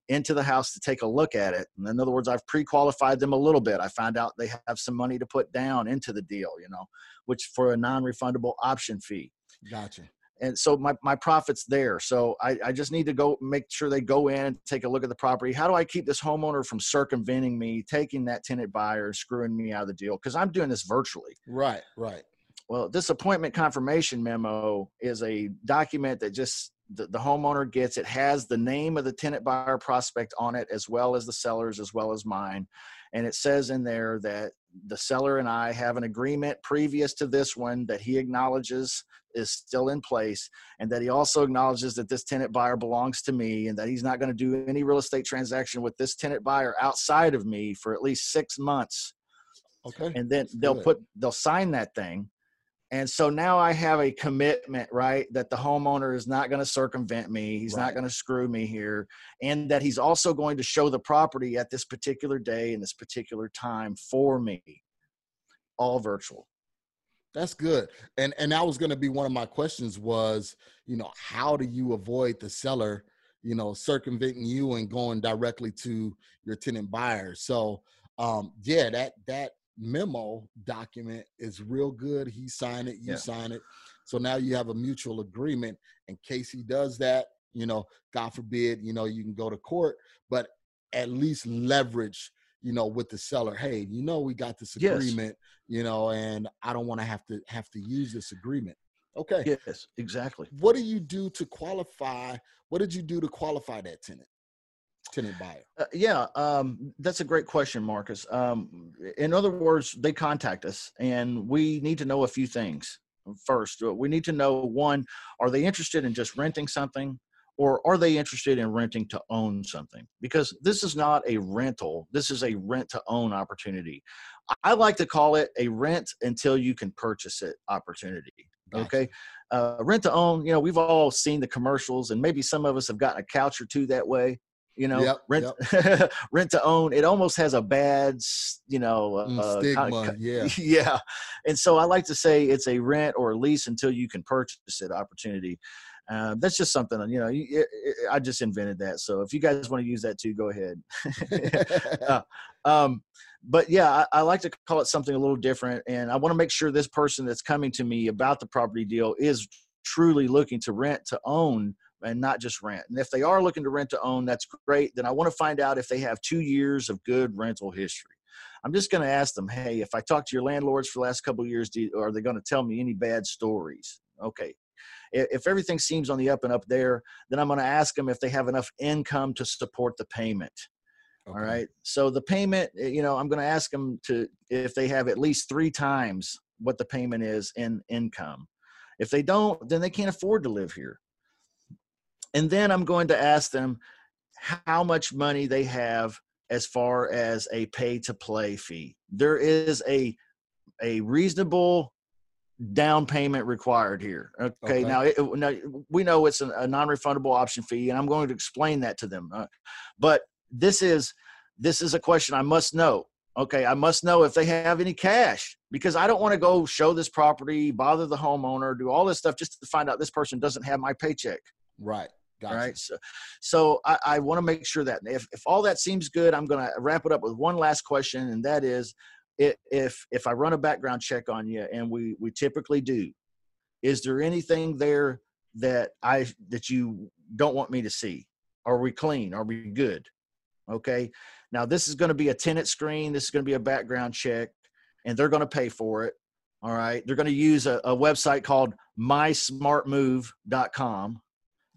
A: into the house to take a look at it. And in other words, I've pre-qualified them a little bit. I found out they have some money to put down into the deal, you know, which for a non-refundable option fee.
B: Gotcha
A: and so my, my profit's there. So I, I just need to go make sure they go in and take a look at the property. How do i keep this homeowner from circumventing me taking that tenant buyer screwing me out of the deal? Because i'm doing this virtually.
B: Right right.
A: Well this appointment confirmation memo is a document that just the, the homeowner gets. It has the name of the tenant buyer prospect on it as well as the sellers as well as mine. And it says in there that the seller and I have an agreement previous to this one that he acknowledges is still in place and that he also acknowledges that this tenant buyer belongs to me and that he's not going to do any real estate transaction with this tenant buyer outside of me for at least 6 months.
B: Okay.
A: And then they'll put they'll sign that thing and so now I have a commitment, right? That the homeowner is not going to circumvent me. He's right. not going to screw me here. And that he's also going to show the property at this particular day and this particular time for me, all virtual.
B: That's good. And and that was going to be one of my questions was, you know, how do you avoid the seller, you know, circumventing you and going directly to your tenant buyer? So, um yeah, that that memo document is real good. He signed it, you yeah. sign it. So now you have a mutual agreement. In case he does that, you know, God forbid, you know, you can go to court, but at least leverage, you know, with the seller. Hey, you know, we got this agreement, yes. you know, and I don't want to have to have to use this agreement. Okay.
A: Yes, exactly.
B: What do you do to qualify? What did you do to qualify that tenant? Tenant buyer?
A: Uh, yeah, um, that's a great question, Marcus. Um, in other words, they contact us, and we need to know a few things. First, uh, we need to know one: Are they interested in just renting something, or are they interested in renting to own something? Because this is not a rental; this is a rent to own opportunity. I like to call it a rent until you can purchase it opportunity. Okay. Uh, rent to own, you know, we've all seen the commercials, and maybe some of us have gotten a couch or two that way you know yep, rent yep. rent to own it almost has a bad you know
B: mm, uh, stigma kind of, yeah.
A: yeah. And so i like to say it's a rent or a lease until you can purchase it opportunity. Uh, that's just something you know it, it, i just invented that so if you guys want to use that too go ahead. Uh, um, but yeah I, I like to call it something a little different and i want to make sure this person that's coming to me about the property deal is truly looking to rent to own and not just rent. And if they are looking to rent to own, that's great. Then I want to find out if they have two years of good rental history. I'm just going to ask them, hey, if I talk to your landlords for the last couple of years, do, are they going to tell me any bad stories? Okay. If everything seems on the up and up there, then I'm going to ask them if they have enough income to support the payment. Okay. All right. So the payment, eh, you know, I'm going to ask them to if they have at least three times what the payment is in income. If they don't, then they can't afford to live here. And then I'm going to ask them how much money they have as far as a pay to play fee. There is a a reasonable down payment required here. Okay, okay. Now, it, now we know it's a, non-refundable option fee, and I'm going to explain that to them. Uh, but this is this is a question I must know. Okay, I must know if they have any cash because I don't want to go show this property, bother the homeowner, do all this stuff just to find out this person doesn't have my paycheck.
B: Right.
A: Gotcha. Right. So, so I, I want to make sure that if, if all that seems good, I'm going to wrap it up with one last question, and that is, if if I run a background check on you, and we we typically do, is there anything there that I that you don't want me to see? Are we clean? Are we good? Okay. Now this is going to be a tenant screen. This is going to be a background check, and they're going to pay for it. All right. They're going to use a, a website called mysmartmove.com.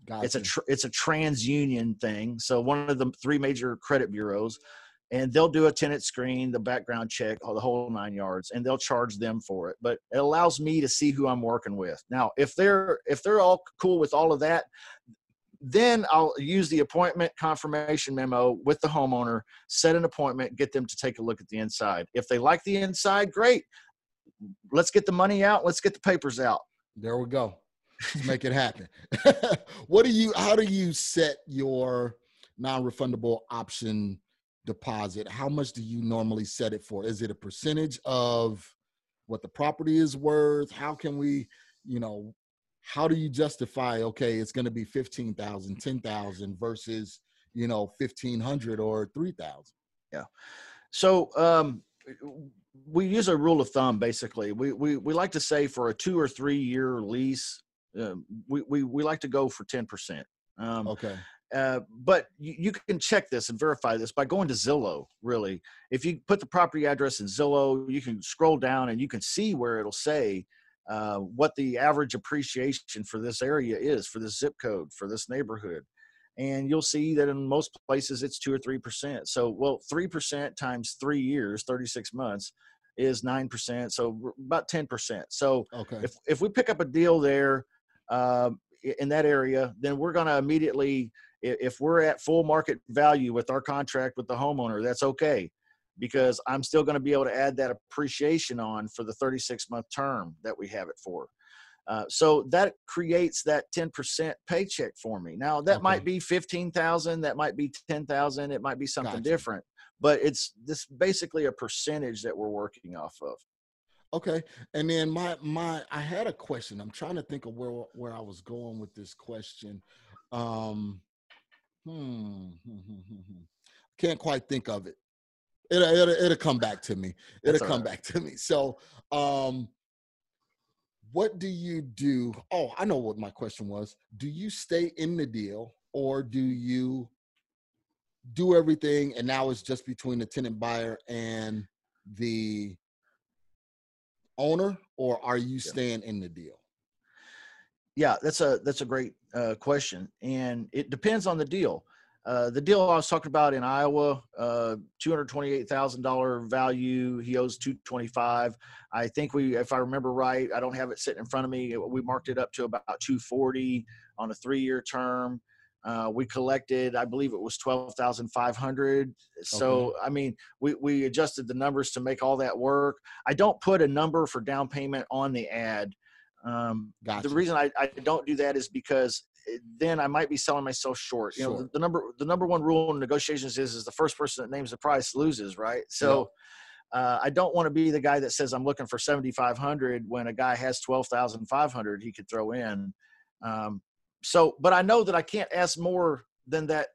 A: Gotcha. It's a tr- it's a TransUnion thing. So one of the three major credit bureaus, and they'll do a tenant screen, the background check, all the whole nine yards, and they'll charge them for it. But it allows me to see who I'm working with. Now, if they're if they're all cool with all of that, then I'll use the appointment confirmation memo with the homeowner, set an appointment, get them to take a look at the inside. If they like the inside, great. Let's get the money out. Let's get the papers out.
B: There we go. Let's make it happen. what do you how do you set your non-refundable option deposit? How much do you normally set it for? Is it a percentage of what the property is worth? How can we, you know, how do you justify okay, it's going to be 15,000, 10,000 versus, you know, 1500 or 3000?
A: Yeah. So, um we use a rule of thumb basically. We, we we like to say for a two or three year lease, we, we, we like to go for 10%.
B: Um, okay.
A: Uh, but you, you, can check this and verify this by going to Zillow. Really, if you put the property address in Zillow, you can scroll down and you can see where it'll say uh, what the average appreciation for this area is, for this zip code, for this neighborhood, and you'll see that in most places it's two or three percent. So, well, three percent times three years, thirty-six months, is nine percent. So about ten percent. So, okay. if if we pick up a deal there uh, in that area, then we're going to immediately, if we're at full market value with our contract with the homeowner, that's okay because I'm still going to be able to add that appreciation on for the 36 month term that we have it for. Uh, so that creates that 10% paycheck for me. Now that okay. might be 15,000, that might be 10,000, it might be something gotcha. different, but it's this basically a percentage that we're working off of.
B: Okay. And then my my I had a question. I'm trying to think of where where I was going with this question. Um hmm, hmm, hmm, hmm can't quite think of it. It'll, it'll, it'll come back to me. It'll come right. back to me. So, um, what do you do? Oh, I know what my question was. Do you stay in the deal or do you do everything and now it's just between the tenant buyer and the owner, or are you staying in the deal?
A: Yeah, that's a that's a great uh, question, and it depends on the deal. Uh, the deal I was talking about in Iowa, uh, two hundred twenty-eight thousand dollar value. He owes two twenty-five. I think we, if I remember right, I don't have it sitting in front of me. We marked it up to about two forty on a three-year term. Uh, we collected, I believe it was twelve thousand five hundred. So. I mean, we we adjusted the numbers to make all that work. I don't put a number for down payment on the ad. Um, gotcha. The reason I, I don't do that is because then I might be selling myself short. You sure. know, the, the, number the number one rule in negotiations is is the first person that names the price loses, right? So. Uh, I don't want to be the guy that says I'm looking for 7,500 when a guy has 12,500 he could throw in. Um, so, but I know that I can't ask more than that.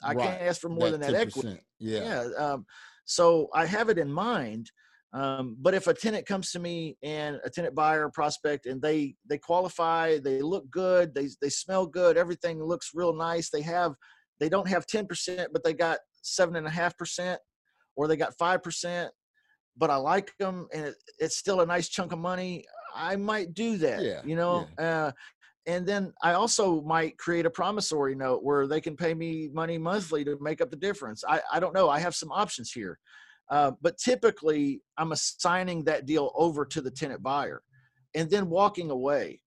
A: I right. can't ask for more that than that 10%. equity.
B: Yeah.
A: Yeah. Um, so I have it in mind. Um, but if a tenant comes to me and a tenant buyer prospect and they they qualify, they look good, they they smell good, everything looks real nice. They have they don't have ten percent, but they got seven and a half percent, or they got five percent. But I like them, and it, it's still a nice chunk of money. I might do that.
B: Yeah,
A: you know.
B: yeah.
A: Uh, and then I also might create a promissory note where they can pay me money monthly to make up the difference. I, I don't know. I have some options here. Uh, but typically, I'm assigning that deal over to the tenant buyer, and then walking away.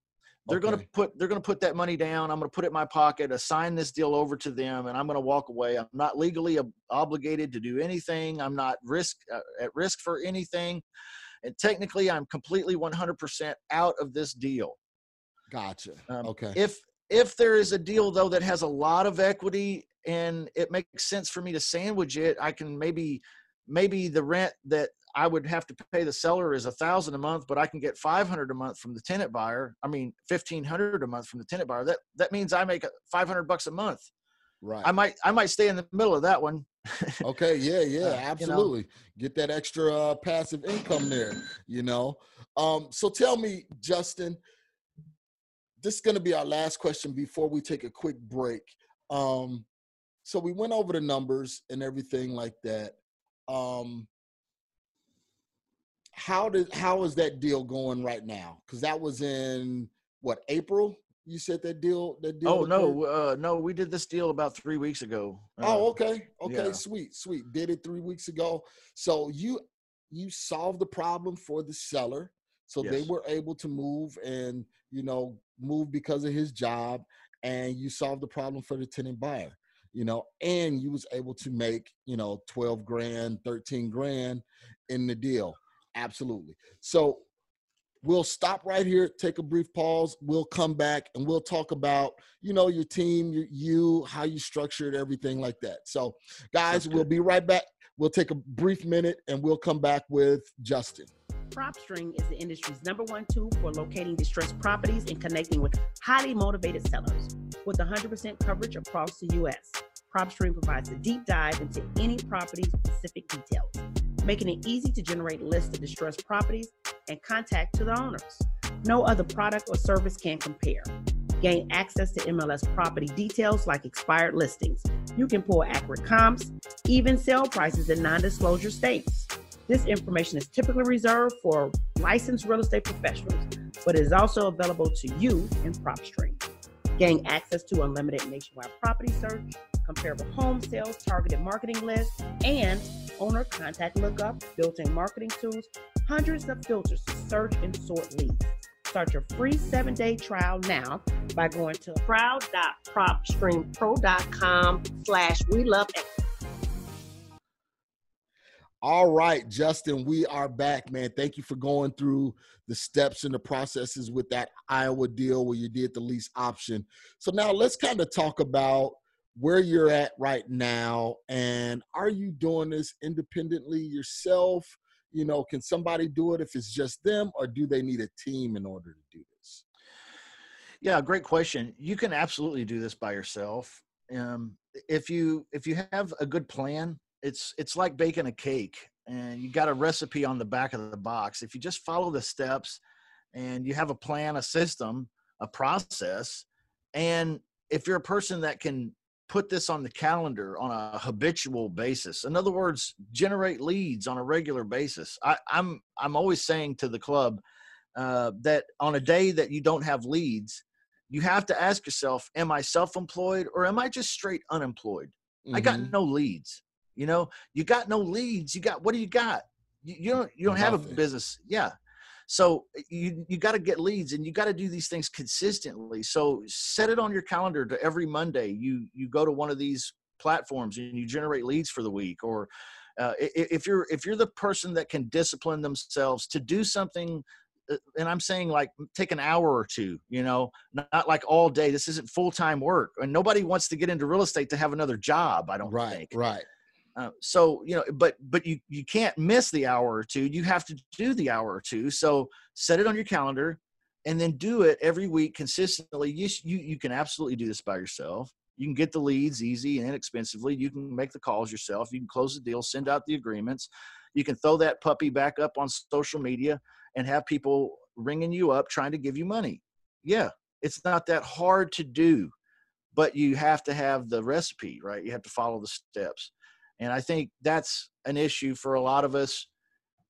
A: They're going to put they're going to put that money down. I'm going to put it in my pocket, assign this deal over to them, and I'm going to walk away. I'm not legally ob- obligated to do anything. I'm not risk uh, at risk for anything, and technically, I'm completely 100% out of this deal.
B: Gotcha.
A: Um,
B: okay.
A: If if there is a deal though that has a lot of equity and it makes sense for me to sandwich it, I can maybe maybe the rent that I would have to pay the seller is a thousand a month, but I can get five hundred a month from the tenant buyer. I mean fifteen hundred a month from the tenant buyer. That that means I make five hundred bucks a month.
B: right.
A: I might I might stay in the middle of that one.
B: Okay, yeah, yeah,
A: Uh, you know.
B: absolutely. Get that extra uh, passive income there, you know. Um, so tell me, Justin, this is going to be our last question before we take a quick break. Um, so we went over the numbers and everything like that. Um, how did how is that deal going right now? Because that was in what April? You said that deal. That deal.
A: Oh no, uh, no, we did this deal about three weeks ago.
B: Oh,
A: Uh,
B: okay. Okay,
A: yeah.
B: sweet, sweet. Did it three weeks ago. So you you solved the problem for the seller. So they were able to move and you know move because of his job, and you solved the problem for the tenant buyer. You know, and you was able to make you know twelve grand, thirteen grand in the deal. Absolutely. So we'll stop right here, take a brief pause. We'll come back and we'll talk about, you know, your team, your, you, how you structured everything like that. So, guys, we'll be right back. We'll take a brief minute and we'll come back with Justin.
C: PropStream is the industry's number one tool for locating distressed properties and connecting with highly motivated sellers. With 100% coverage across the U.S., PropStream provides a deep dive into any property's specific details, making it easy to generate lists of distressed properties and contact to the owners. No other product or service can compare. Gain access to MLS property details like expired listings. You can pull accurate comps, even sale prices in non disclosure states. This information is typically reserved for licensed real estate professionals, but is also available to you in PropStream. Gain access to unlimited nationwide property search, comparable home sales, targeted marketing lists, and owner contact lookup, built-in marketing tools, hundreds of filters to search and sort leads. Start your free seven-day trial now by going to proud.propstreampro.com slash we love
B: All right, Justin, we are back, man. Thank you for going through the steps and the processes with that Iowa deal where you did the lease option. So now let's kind of talk about where you're at right now and are you doing this independently yourself? You know, can somebody do it if it's just them or do they need a team in order to do this?
A: Yeah, great question. You can absolutely do this by yourself. Um, if you if you have a good plan, it's it's like baking a cake, and you got a recipe on the back of the box. If you just follow the steps, and you have a plan, a system, a process, and if you're a person that can put this on the calendar on a habitual basis, in other words, generate leads on a regular basis. I, I'm I'm always saying to the club uh, that on a day that you don't have leads, you have to ask yourself, am I self-employed or am I just straight unemployed? I got
B: Mhm.
A: no leads. You know, you got no leads. You got what do you got? You, you don't you don't have a business. Yeah. So you you got to get leads and you got to do these things consistently. So set it on your calendar to every Monday you you go to one of these platforms and you generate leads for the week or uh, if you're if you're the person that can discipline themselves to do something uh, and i'm saying like take an hour or two you know not, not like all day this isn't full-time work and nobody wants to get into real estate to have another job i don't
B: Right,
A: think
B: right.
A: Uh, so you know but but you you can't miss the hour or two you have to do the hour or two so set it on your calendar and then do it every week consistently you you, you can absolutely do this by yourself you can get the leads easy and inexpensively you can make the calls yourself you can close the deal send out the agreements You can throw that puppy back up on social media and have people ringing you up trying to give you money. Yeah, it's not that hard to do, but you have to have the recipe, right? You have to follow the steps. And I think that's an issue for a lot of us.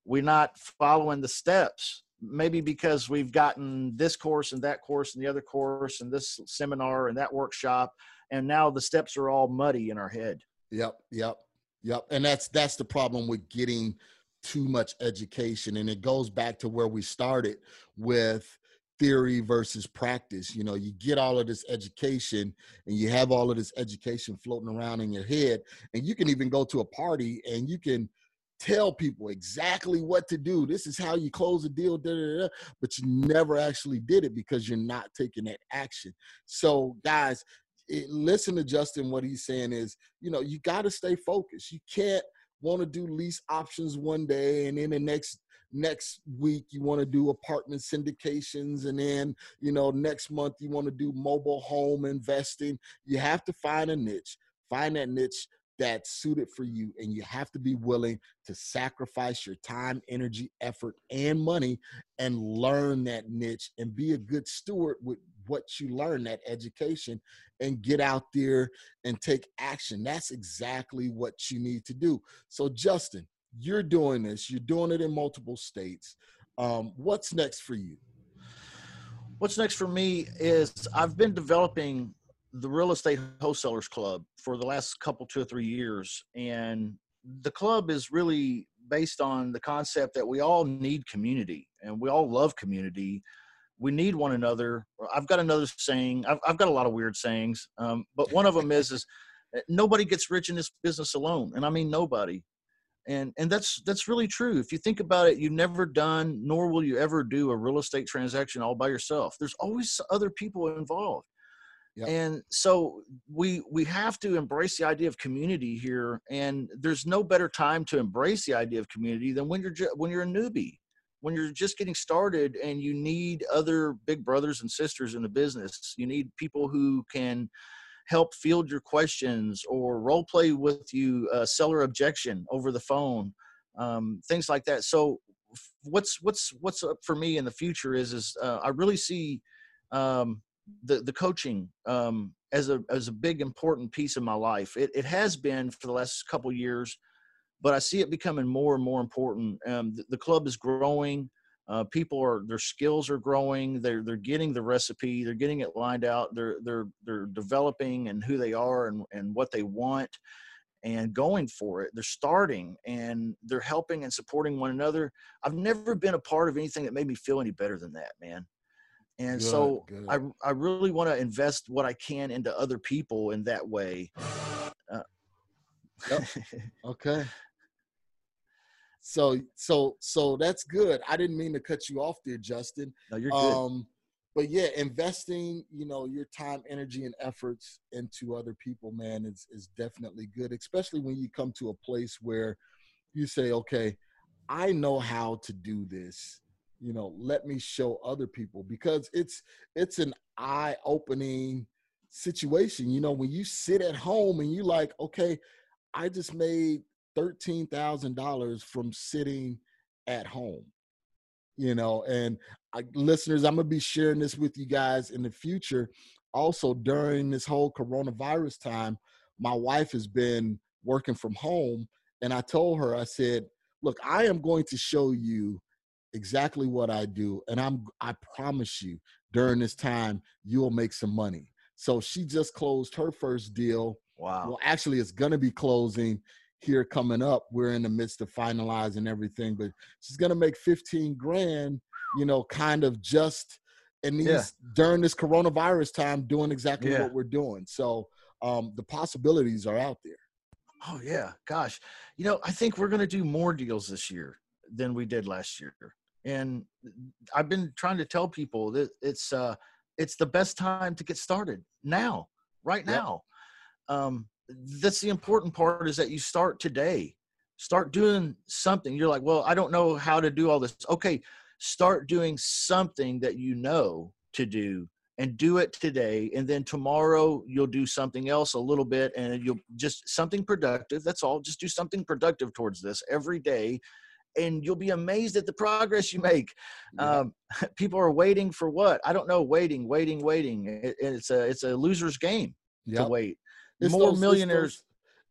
A: We're not following the steps, maybe because we've gotten this course and that course and the other course and this seminar and that workshop. And now the steps are all muddy in our head.
B: Yep, yep, yep. And that's that's the problem with getting too much education. And it goes back to where we started with theory versus practice. You know, you get all of this education and you have all of this education floating around in your head, and you can even go to a party and you can tell people exactly what to do. This is how you close a deal, da, da, da, but you never actually did it because you're not taking that action. So, guys, it, listen to Justin. What he's saying is, you know, you got to stay focused. You can't want to do lease options one day and then the next next week you want to do apartment syndications and then you know next month you want to do mobile home investing. You have to find a niche find that niche that's suited for you and you have to be willing to sacrifice your time energy effort and money and learn that niche and be a good steward with what you learn that education and get out there and take action. That's exactly what you need to do. So justin you're doing this. You're doing it in multiple states. Um, what's next for you?
A: What's next for me is i've been developing the real estate wholesalers club for the last couple two or three years and the club is really based on the concept that we all need community and we all love community. We need one another. I've got another saying i've, I've got a lot of weird sayings um, but one of them is is eh, nobody gets rich in this business alone and i mean nobody and and that's that's really true if you think about it you've never done nor will you ever do a real estate transaction all by yourself there's always other people involved Yep. And so we we have to embrace the idea of community here, and there's no better time to embrace the idea of community than when you're ju- when you're a newbie, when you're just getting started, and you need other big brothers and sisters in the business. You need people who can help field your questions or role play with you, uh, seller objection over the phone, um, things like that. So what's what's what's up for me in the future is is uh, I really see. Um, the the coaching um, as a as a big important piece of my life. It it has been for the last couple years, but I see it becoming more and more important. Um, the, the, club is growing. Uh, people are their skills are growing. They're they're getting the recipe. They're getting it lined out. They're they're they're developing and who they are and and what they want and going for it. They're starting and they're helping and supporting one another. I've never been a part of anything that made me feel any better than that, man and good, so good. I, I really want to invest what i can into other people in that way uh,
B: yep. okay so so so that's good. I didn't mean to cut you off there justin.
A: No you're good. Um
B: but yeah investing you know your time energy and efforts into other people man is is definitely good especially when you come to a place where you say okay i know how to do this. You know let me show other people. Because it's it's an eye opening situation. You know when you sit at home and you like okay i just made $13000 from sitting at home you know and I, listeners i'm gonna be sharing this with you guys in the future also during this whole coronavirus time my wife has been working from home and i told her i said look i am going to show you exactly what I do, and I'm I promise you during this time you'll make some money. So she just closed her first deal.
A: Wow.
B: Well, actually, it's gonna be closing here coming up. We're in the midst of finalizing everything, but she's gonna make 15 grand, you know, kind of just in these yeah. during this coronavirus time doing exactly yeah. what we're doing. So um, the possibilities are out there.
A: Oh yeah, gosh. You know, I think we're going to do more deals this year than we did last year and i've been trying to tell people that it's uh it's the best time to get started now right now yep. um that's the important part is that you start today. Start doing something. You're like well i don't know how to do all this. Okay start doing something that you know to do and do it today and then tomorrow you'll do something else a little bit and you'll just something productive that's all. Just do something productive towards this every day and you'll be amazed at the progress you make.
B: Yeah.
A: um, people are waiting for what? I don't know. Waiting waiting waiting. It, it's a it's a loser's game to wait
B: It's
A: more
B: those- it's
A: millionaires
B: those-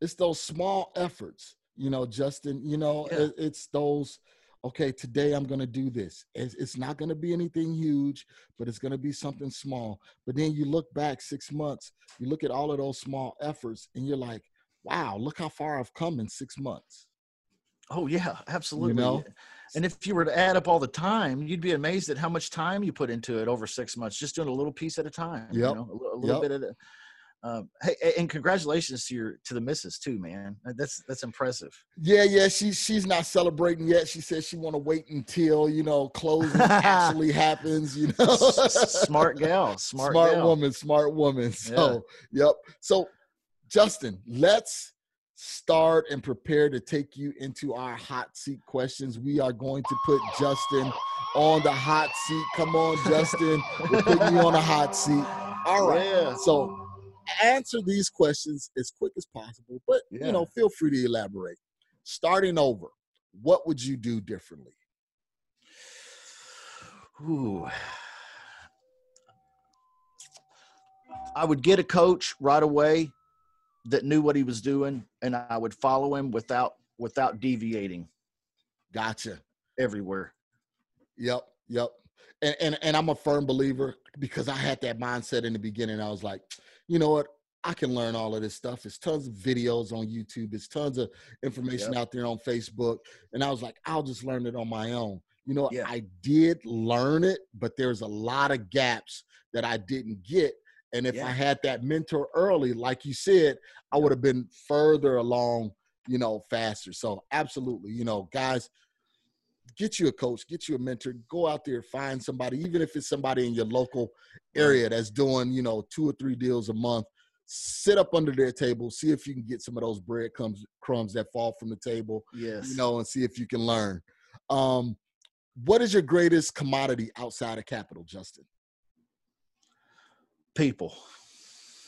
B: It's those, small efforts, you know, Justin. You know,
A: Yeah.
B: it- it's those. Okay, today I'm going to do this. It's, it's not going to be anything huge, but it's going to be something small. But then you look back six months, you look at all of those small efforts, and you're like, "Wow, look how far I've come in six months."
A: oh yeah absolutely
B: know?
A: and if you were to add up all the time you'd be amazed at how much time you put into it over six months just doing a little piece at a time you know, a, a little
B: Yep.
A: bit at a um, hey, and congratulations to your to the missus too, man. That's that's impressive.
B: Yeah, yeah, she's she's not celebrating yet. She says she want to wait until you know closing actually happens. You know,
A: smart gal, smart,
B: smart
A: gal.
B: woman, smart woman. So, yep. So, Justin, let's start and prepare to take you into our hot seat questions. We are going to put Justin on the hot seat. Come on, Justin. We're putting you on the hot seat. All right.
A: Yeah.
B: So, answer these questions as quick as possible, but
A: Yeah.
B: you know, feel free to elaborate. Starting over, what would you do differently?
A: Ooh. I would get a coach right away that knew what he was doing, and I would follow him without without deviating
B: Gotcha.
A: everywhere.
B: Yep, yep. And, and and I'm a firm believer because I had that mindset in the beginning. I was like, you know what? I can learn all of this stuff. There's tons of videos on YouTube. There's tons of information out there on Facebook. And I was like, I'll just learn it on my own. You know,
A: Yeah.
B: I did learn it, but there's a lot of gaps that I didn't get. And if
A: Yeah.
B: I had that mentor early, like you said, I would have been further along, you know, faster. So absolutely, you know, guys, get you a coach, get you a mentor, go out there, find somebody, even if it's somebody in your local area that's doing, you know, two or three deals a month. Sit up under their table, see if you can get some of those breadcrumbs crumbs that fall from the table,
A: Yes.
B: you know, and see if you can learn. Um, what is your greatest commodity outside of capital, Justin?
A: people.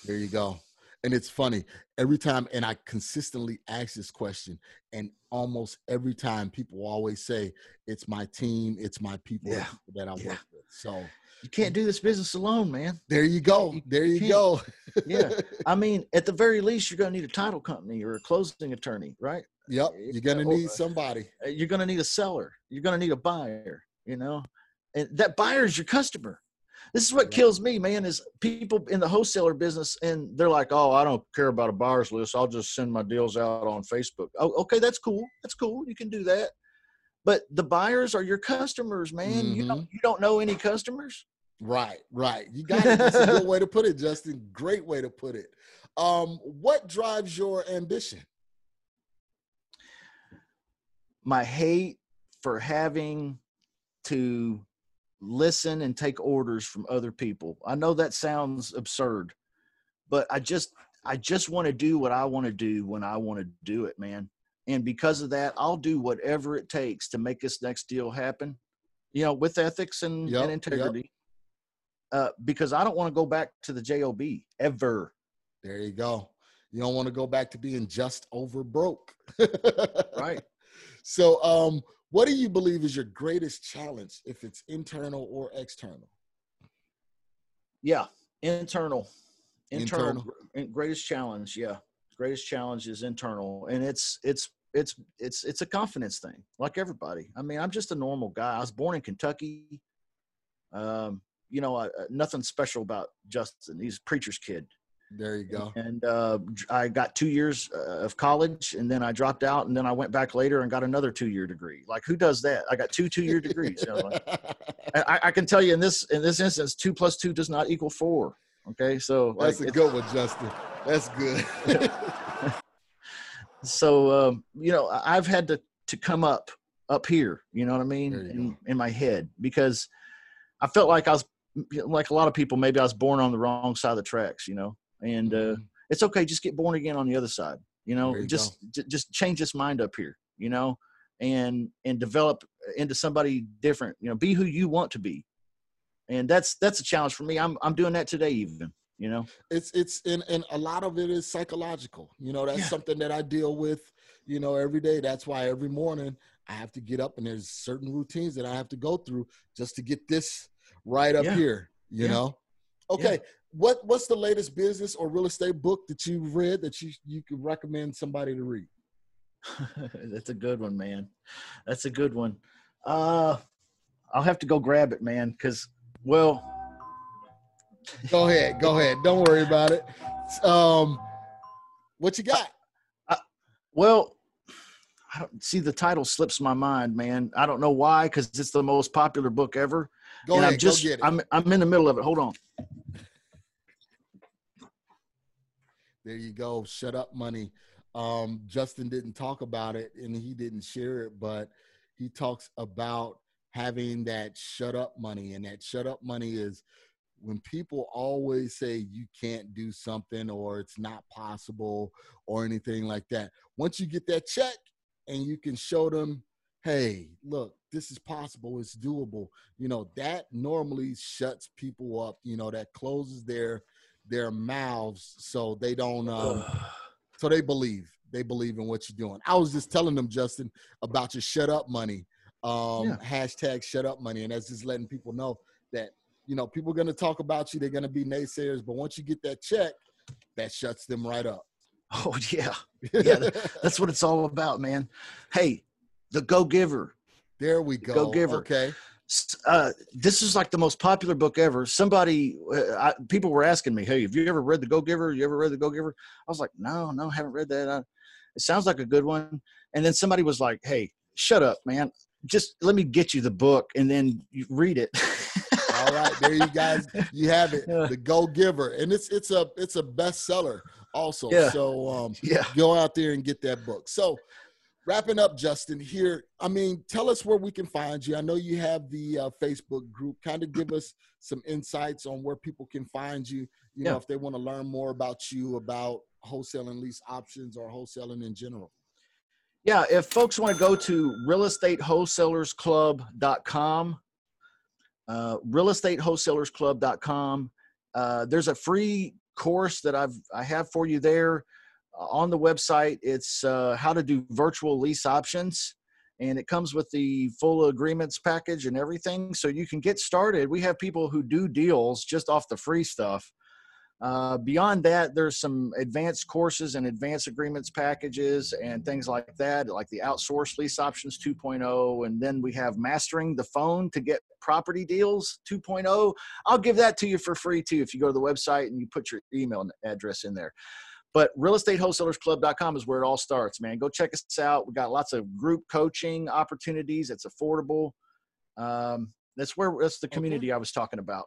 B: There you go. And it's funny every time, and I consistently ask this question, and almost every time people always say, "It's my team, it's my people,
A: Yeah.
B: that I
A: Yeah.
B: work with." So
A: You can't do this business alone, man.
B: there you go.
A: You
B: There you
A: can't.
B: go.
A: Yeah. I mean, at the very least, you're going to need a title company or a closing attorney, right?
B: Yep. You're gonna
A: Oh,
B: need somebody.
A: Uh, You're going to need a seller. You're going to need a buyer, you know? And that buyer is your customer. This is what
B: Yeah.
A: kills me, man, is people in the wholesaler business and they're like, oh, I don't care about a buyer's list. I'll just send my deals out on Facebook. Oh, okay, that's cool. That's cool. You can do that. But the buyers are your customers, man. You
B: Mm-hmm.
A: don't you don't know any customers.
B: Right. Right. You got it. That's a good way to put it, Justin. Great way to put it. Um, what drives your ambition?
A: my hate for having to listen and take orders from other people. I know that sounds absurd, but I just I just want to do what I want to do when I want to do it, man. And because of that, I'll do whatever it takes to make this next deal happen. You know, with ethics and,
B: Yep,
A: and
B: yep.
A: integrity. Uh, because I don't want to go back to the job ever.
B: There you go. You don't want to go back to being just over broke.
A: Right.
B: So, um, what do you believe is your greatest challenge, if it's internal or external?
A: Yeah, internal, internal,
B: Internal.
A: greatest challenge. Yeah, greatest challenge is internal, and it's it's it's it's it's a confidence thing, like everybody. I mean, I'm just a normal guy. I was born in Kentucky. Um, you know, I, uh, nothing special about Justin. He's a preacher's kid,
B: There you go.
A: and uh, I got two years uh, of college, and then I dropped out, and then I went back later and got another two year degree. Like, who does that? I got two two year degrees. You know, like- I, I can tell you in this in this instance, two plus two does not equal four. Okay, so like
B: That's a
A: it's-
B: good one, Justin. That's good.
A: so um, you know I've had to to come up up here. You know what I mean in, in my head because I felt like I was like a lot of people. Maybe I was born on the wrong side of the tracks. You know, and uh,
B: Mhm.
A: it's okay. Just get born again on the other side. You know,
B: you
A: just j- just change this mind up here. You know, and and develop into somebody different. You know, be who you want to be, and that's that's a challenge for me. I'm I'm doing that today even. You know,
B: it's it's and and a lot of it is psychological. You know, that's yeah. something that I deal with. You know, every day. That's why every morning I have to get up and there's certain routines that I have to go through just to get this right up yeah. here. You yeah. know, okay. What what's the latest business or real estate book that you've read that you you could recommend somebody to read?
A: That's a good one, man. That's a good one. Uh, I'll have to go grab it, man. Because well,
B: go ahead, go ahead. Don't worry about it. Um, what you got?
A: Uh, well, I don't see the title slips my mind, man. I don't know why, because it's the most popular book ever.
B: Go and ahead, I'm just, go get it.
A: I'm I'm in the middle of it. Hold on.
B: There you go. Shut up, money. Um, Justin didn't talk about it and he didn't share it, but he talks about having that shut up money. And that shut up money is when people always say you can't do something or it's not possible or anything like that. Once you get that check and you can show them, hey, look, this is possible, it's doable, you know, that normally shuts people up, you know, that closes their their mouths so they don't um so they believe they believe in what you're doing. I was just telling them, Justin, about your shut up money. Um, yeah. hashtag shut up money. And that's just letting people know that, you know, people are going to talk about you. They're going to be naysayers. But once you get that check, that shuts them right up.
A: Oh, yeah. Yeah. that's what it's all about, man. Hey, the go giver.
B: There we go. Go giver. Okay.
A: Uh, this is like the most popular book ever. Somebody, uh, I, people were asking me, "Hey, have you ever read the Go Giver? You ever read the Go Giver?" I was like, "No, no, I haven't read that." I, it sounds like a good one. And then somebody was like, "Hey, shut up, man just let me get you the book and then you read it.
B: All right, there you guys, you have it, the Go Giver, and it's it's a it's a bestseller also. Yeah. So um, yeah, go out there and get that book. So wrapping up, Justin. Here, I mean, tell us where we can find you. I know you have the uh, Facebook group. Kind of give us some insights on where people can find you. You yeah. know, if they want to learn more about you, about wholesaling lease options or wholesaling in general.
A: Yeah, if folks want to go to realestatewholesalersclub.com, uh, realestatewholesalersclub.com, uh, there's a free course that I've I have for you there on the website. It's uh, how to do virtual lease options, and it comes with the full agreements package and everything, so you can get started. We have people who do deals just off the free stuff uh, beyond that, there's some advanced courses and advanced agreements packages and things like that, like the outsourced lease options 2.0. And then we have mastering the phone to get property deals 2.0. I'll give that to you for free too if you go to the website and you put your email address in there. But realestatewholesalers.club.com is where it all starts, man. Go check us out. We got lots of group coaching opportunities. It's affordable. Um, that's where that's the community okay. I was talking about.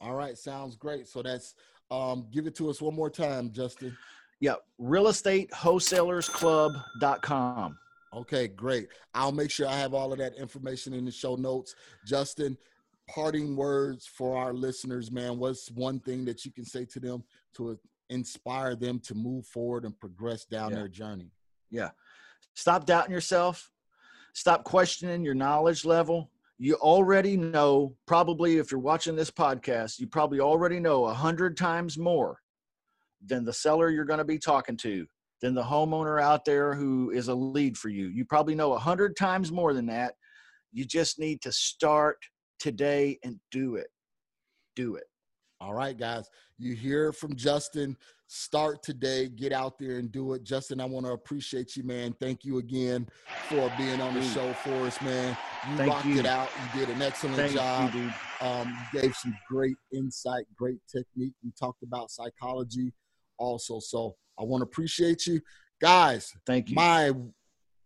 B: All right, sounds great. So that's um, give it to us one more time, Justin.
A: Yeah, realestatewholesalersclub.com.
B: Okay, great. I'll make sure I have all of that information in the show notes. Justin, parting words for our listeners, man. What's one thing that you can say to them to inspire them to move forward and progress down yeah. their journey?
A: Yeah. Stop doubting yourself. Stop questioning your knowledge level you already know probably if you're watching this podcast you probably already know a hundred times more than the seller you're going to be talking to than the homeowner out there who is a lead for you you probably know a hundred times more than that you just need to start today and do it do it
B: all right guys you hear from justin. Start today. Get out there and do it. Justin i want to appreciate you man. Thank you again for being on the show for us man. You thank rocked you. it out. You did an excellent thank job. you, um, you gave some great insight great technique. We talked about psychology also so i want to appreciate you. Guys
A: thank you.
B: my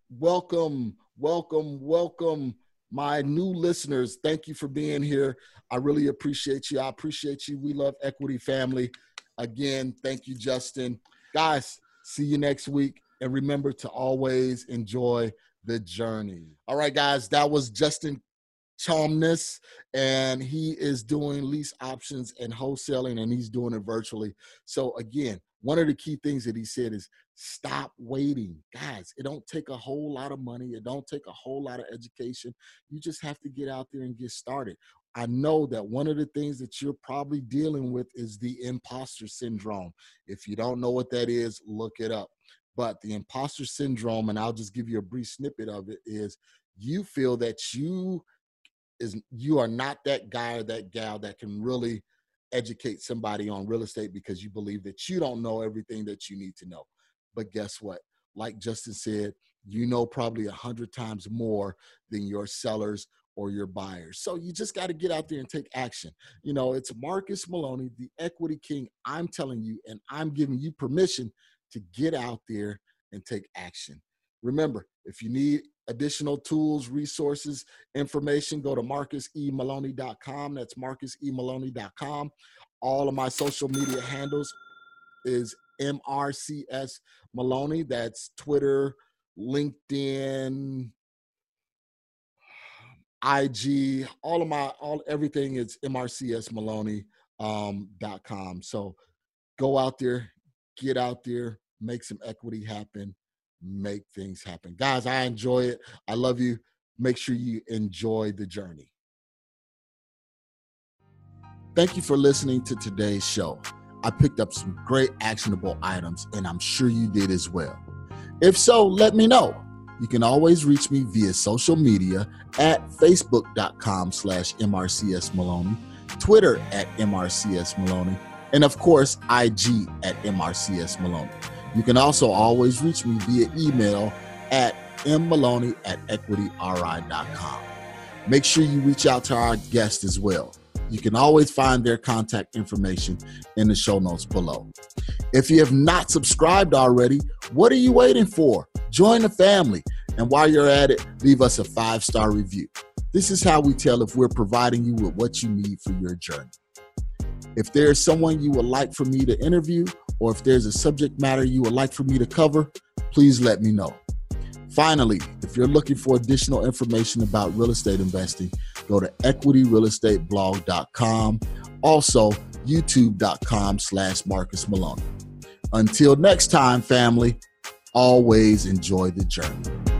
B: welcome welcome welcome my new listeners thank you for being here i really appreciate you i appreciate you we love equity family Again, thank you, Justin. Guys, see you next week. And remember to always enjoy the journey. All right, guys, that was Justin Chomness, and he is doing lease options and wholesaling, and he's doing it virtually. So, again, one of the key things that he said is stop waiting guys it don't take a whole lot of money it don't take a whole lot of education you just have to get out there and get started I know that one of the things that you're probably dealing with is the imposter syndrome. If you don't know what that is, look it up. But the imposter syndrome, and I'll just give you a brief snippet of it, is you feel that you is you are not that guy or that gal that can really educate somebody on real estate because you believe that you don't know everything that you need to know. But guess what? Like Justin said, you know probably a hundred times more than your sellers or your buyers. So you just got to get out there and take action. You know, it's Marcus Maloney, the equity king. I'm telling you, and I'm giving you permission to get out there and take action. Remember, if you need additional tools, resources, information, go to marcusemaloney.com. That's marcusemaloney.com. All of my social media handles is MRCS Maloney. That's Twitter, LinkedIn, IG, all of my all everything is mrcsmaloney.com. Um, dot com. so go out there, get out there, make some equity happen, make things happen. Guys, I enjoy it. I love you. Make sure you enjoy the journey. Thank you for listening to today's show. I picked up some great actionable items, and I'm sure you did as well. If so, let me know. You can always reach me via social media at facebook.com slash MRCS Maloney, Twitter at MRCS Maloney, and of course, IG at MRCS Maloney. You can also always reach me via email at mmaloney at equityri.com. Make sure you reach out to our guest as well. You can always find their contact information in the show notes below. If you have not subscribed already, what are you waiting for? Join the family. And while you're at it, leave us a five star review. This is how we tell if we're providing you with what you need for your journey. If there's someone you would like for me to interview, or if there's a subject matter you would like for me to cover, please let me know. Finally, if you're looking for additional information about real estate investing, go to equityrealestateblog.com. Also, youtube.com slash Marcus Maloney. Until next time, family, always enjoy the journey.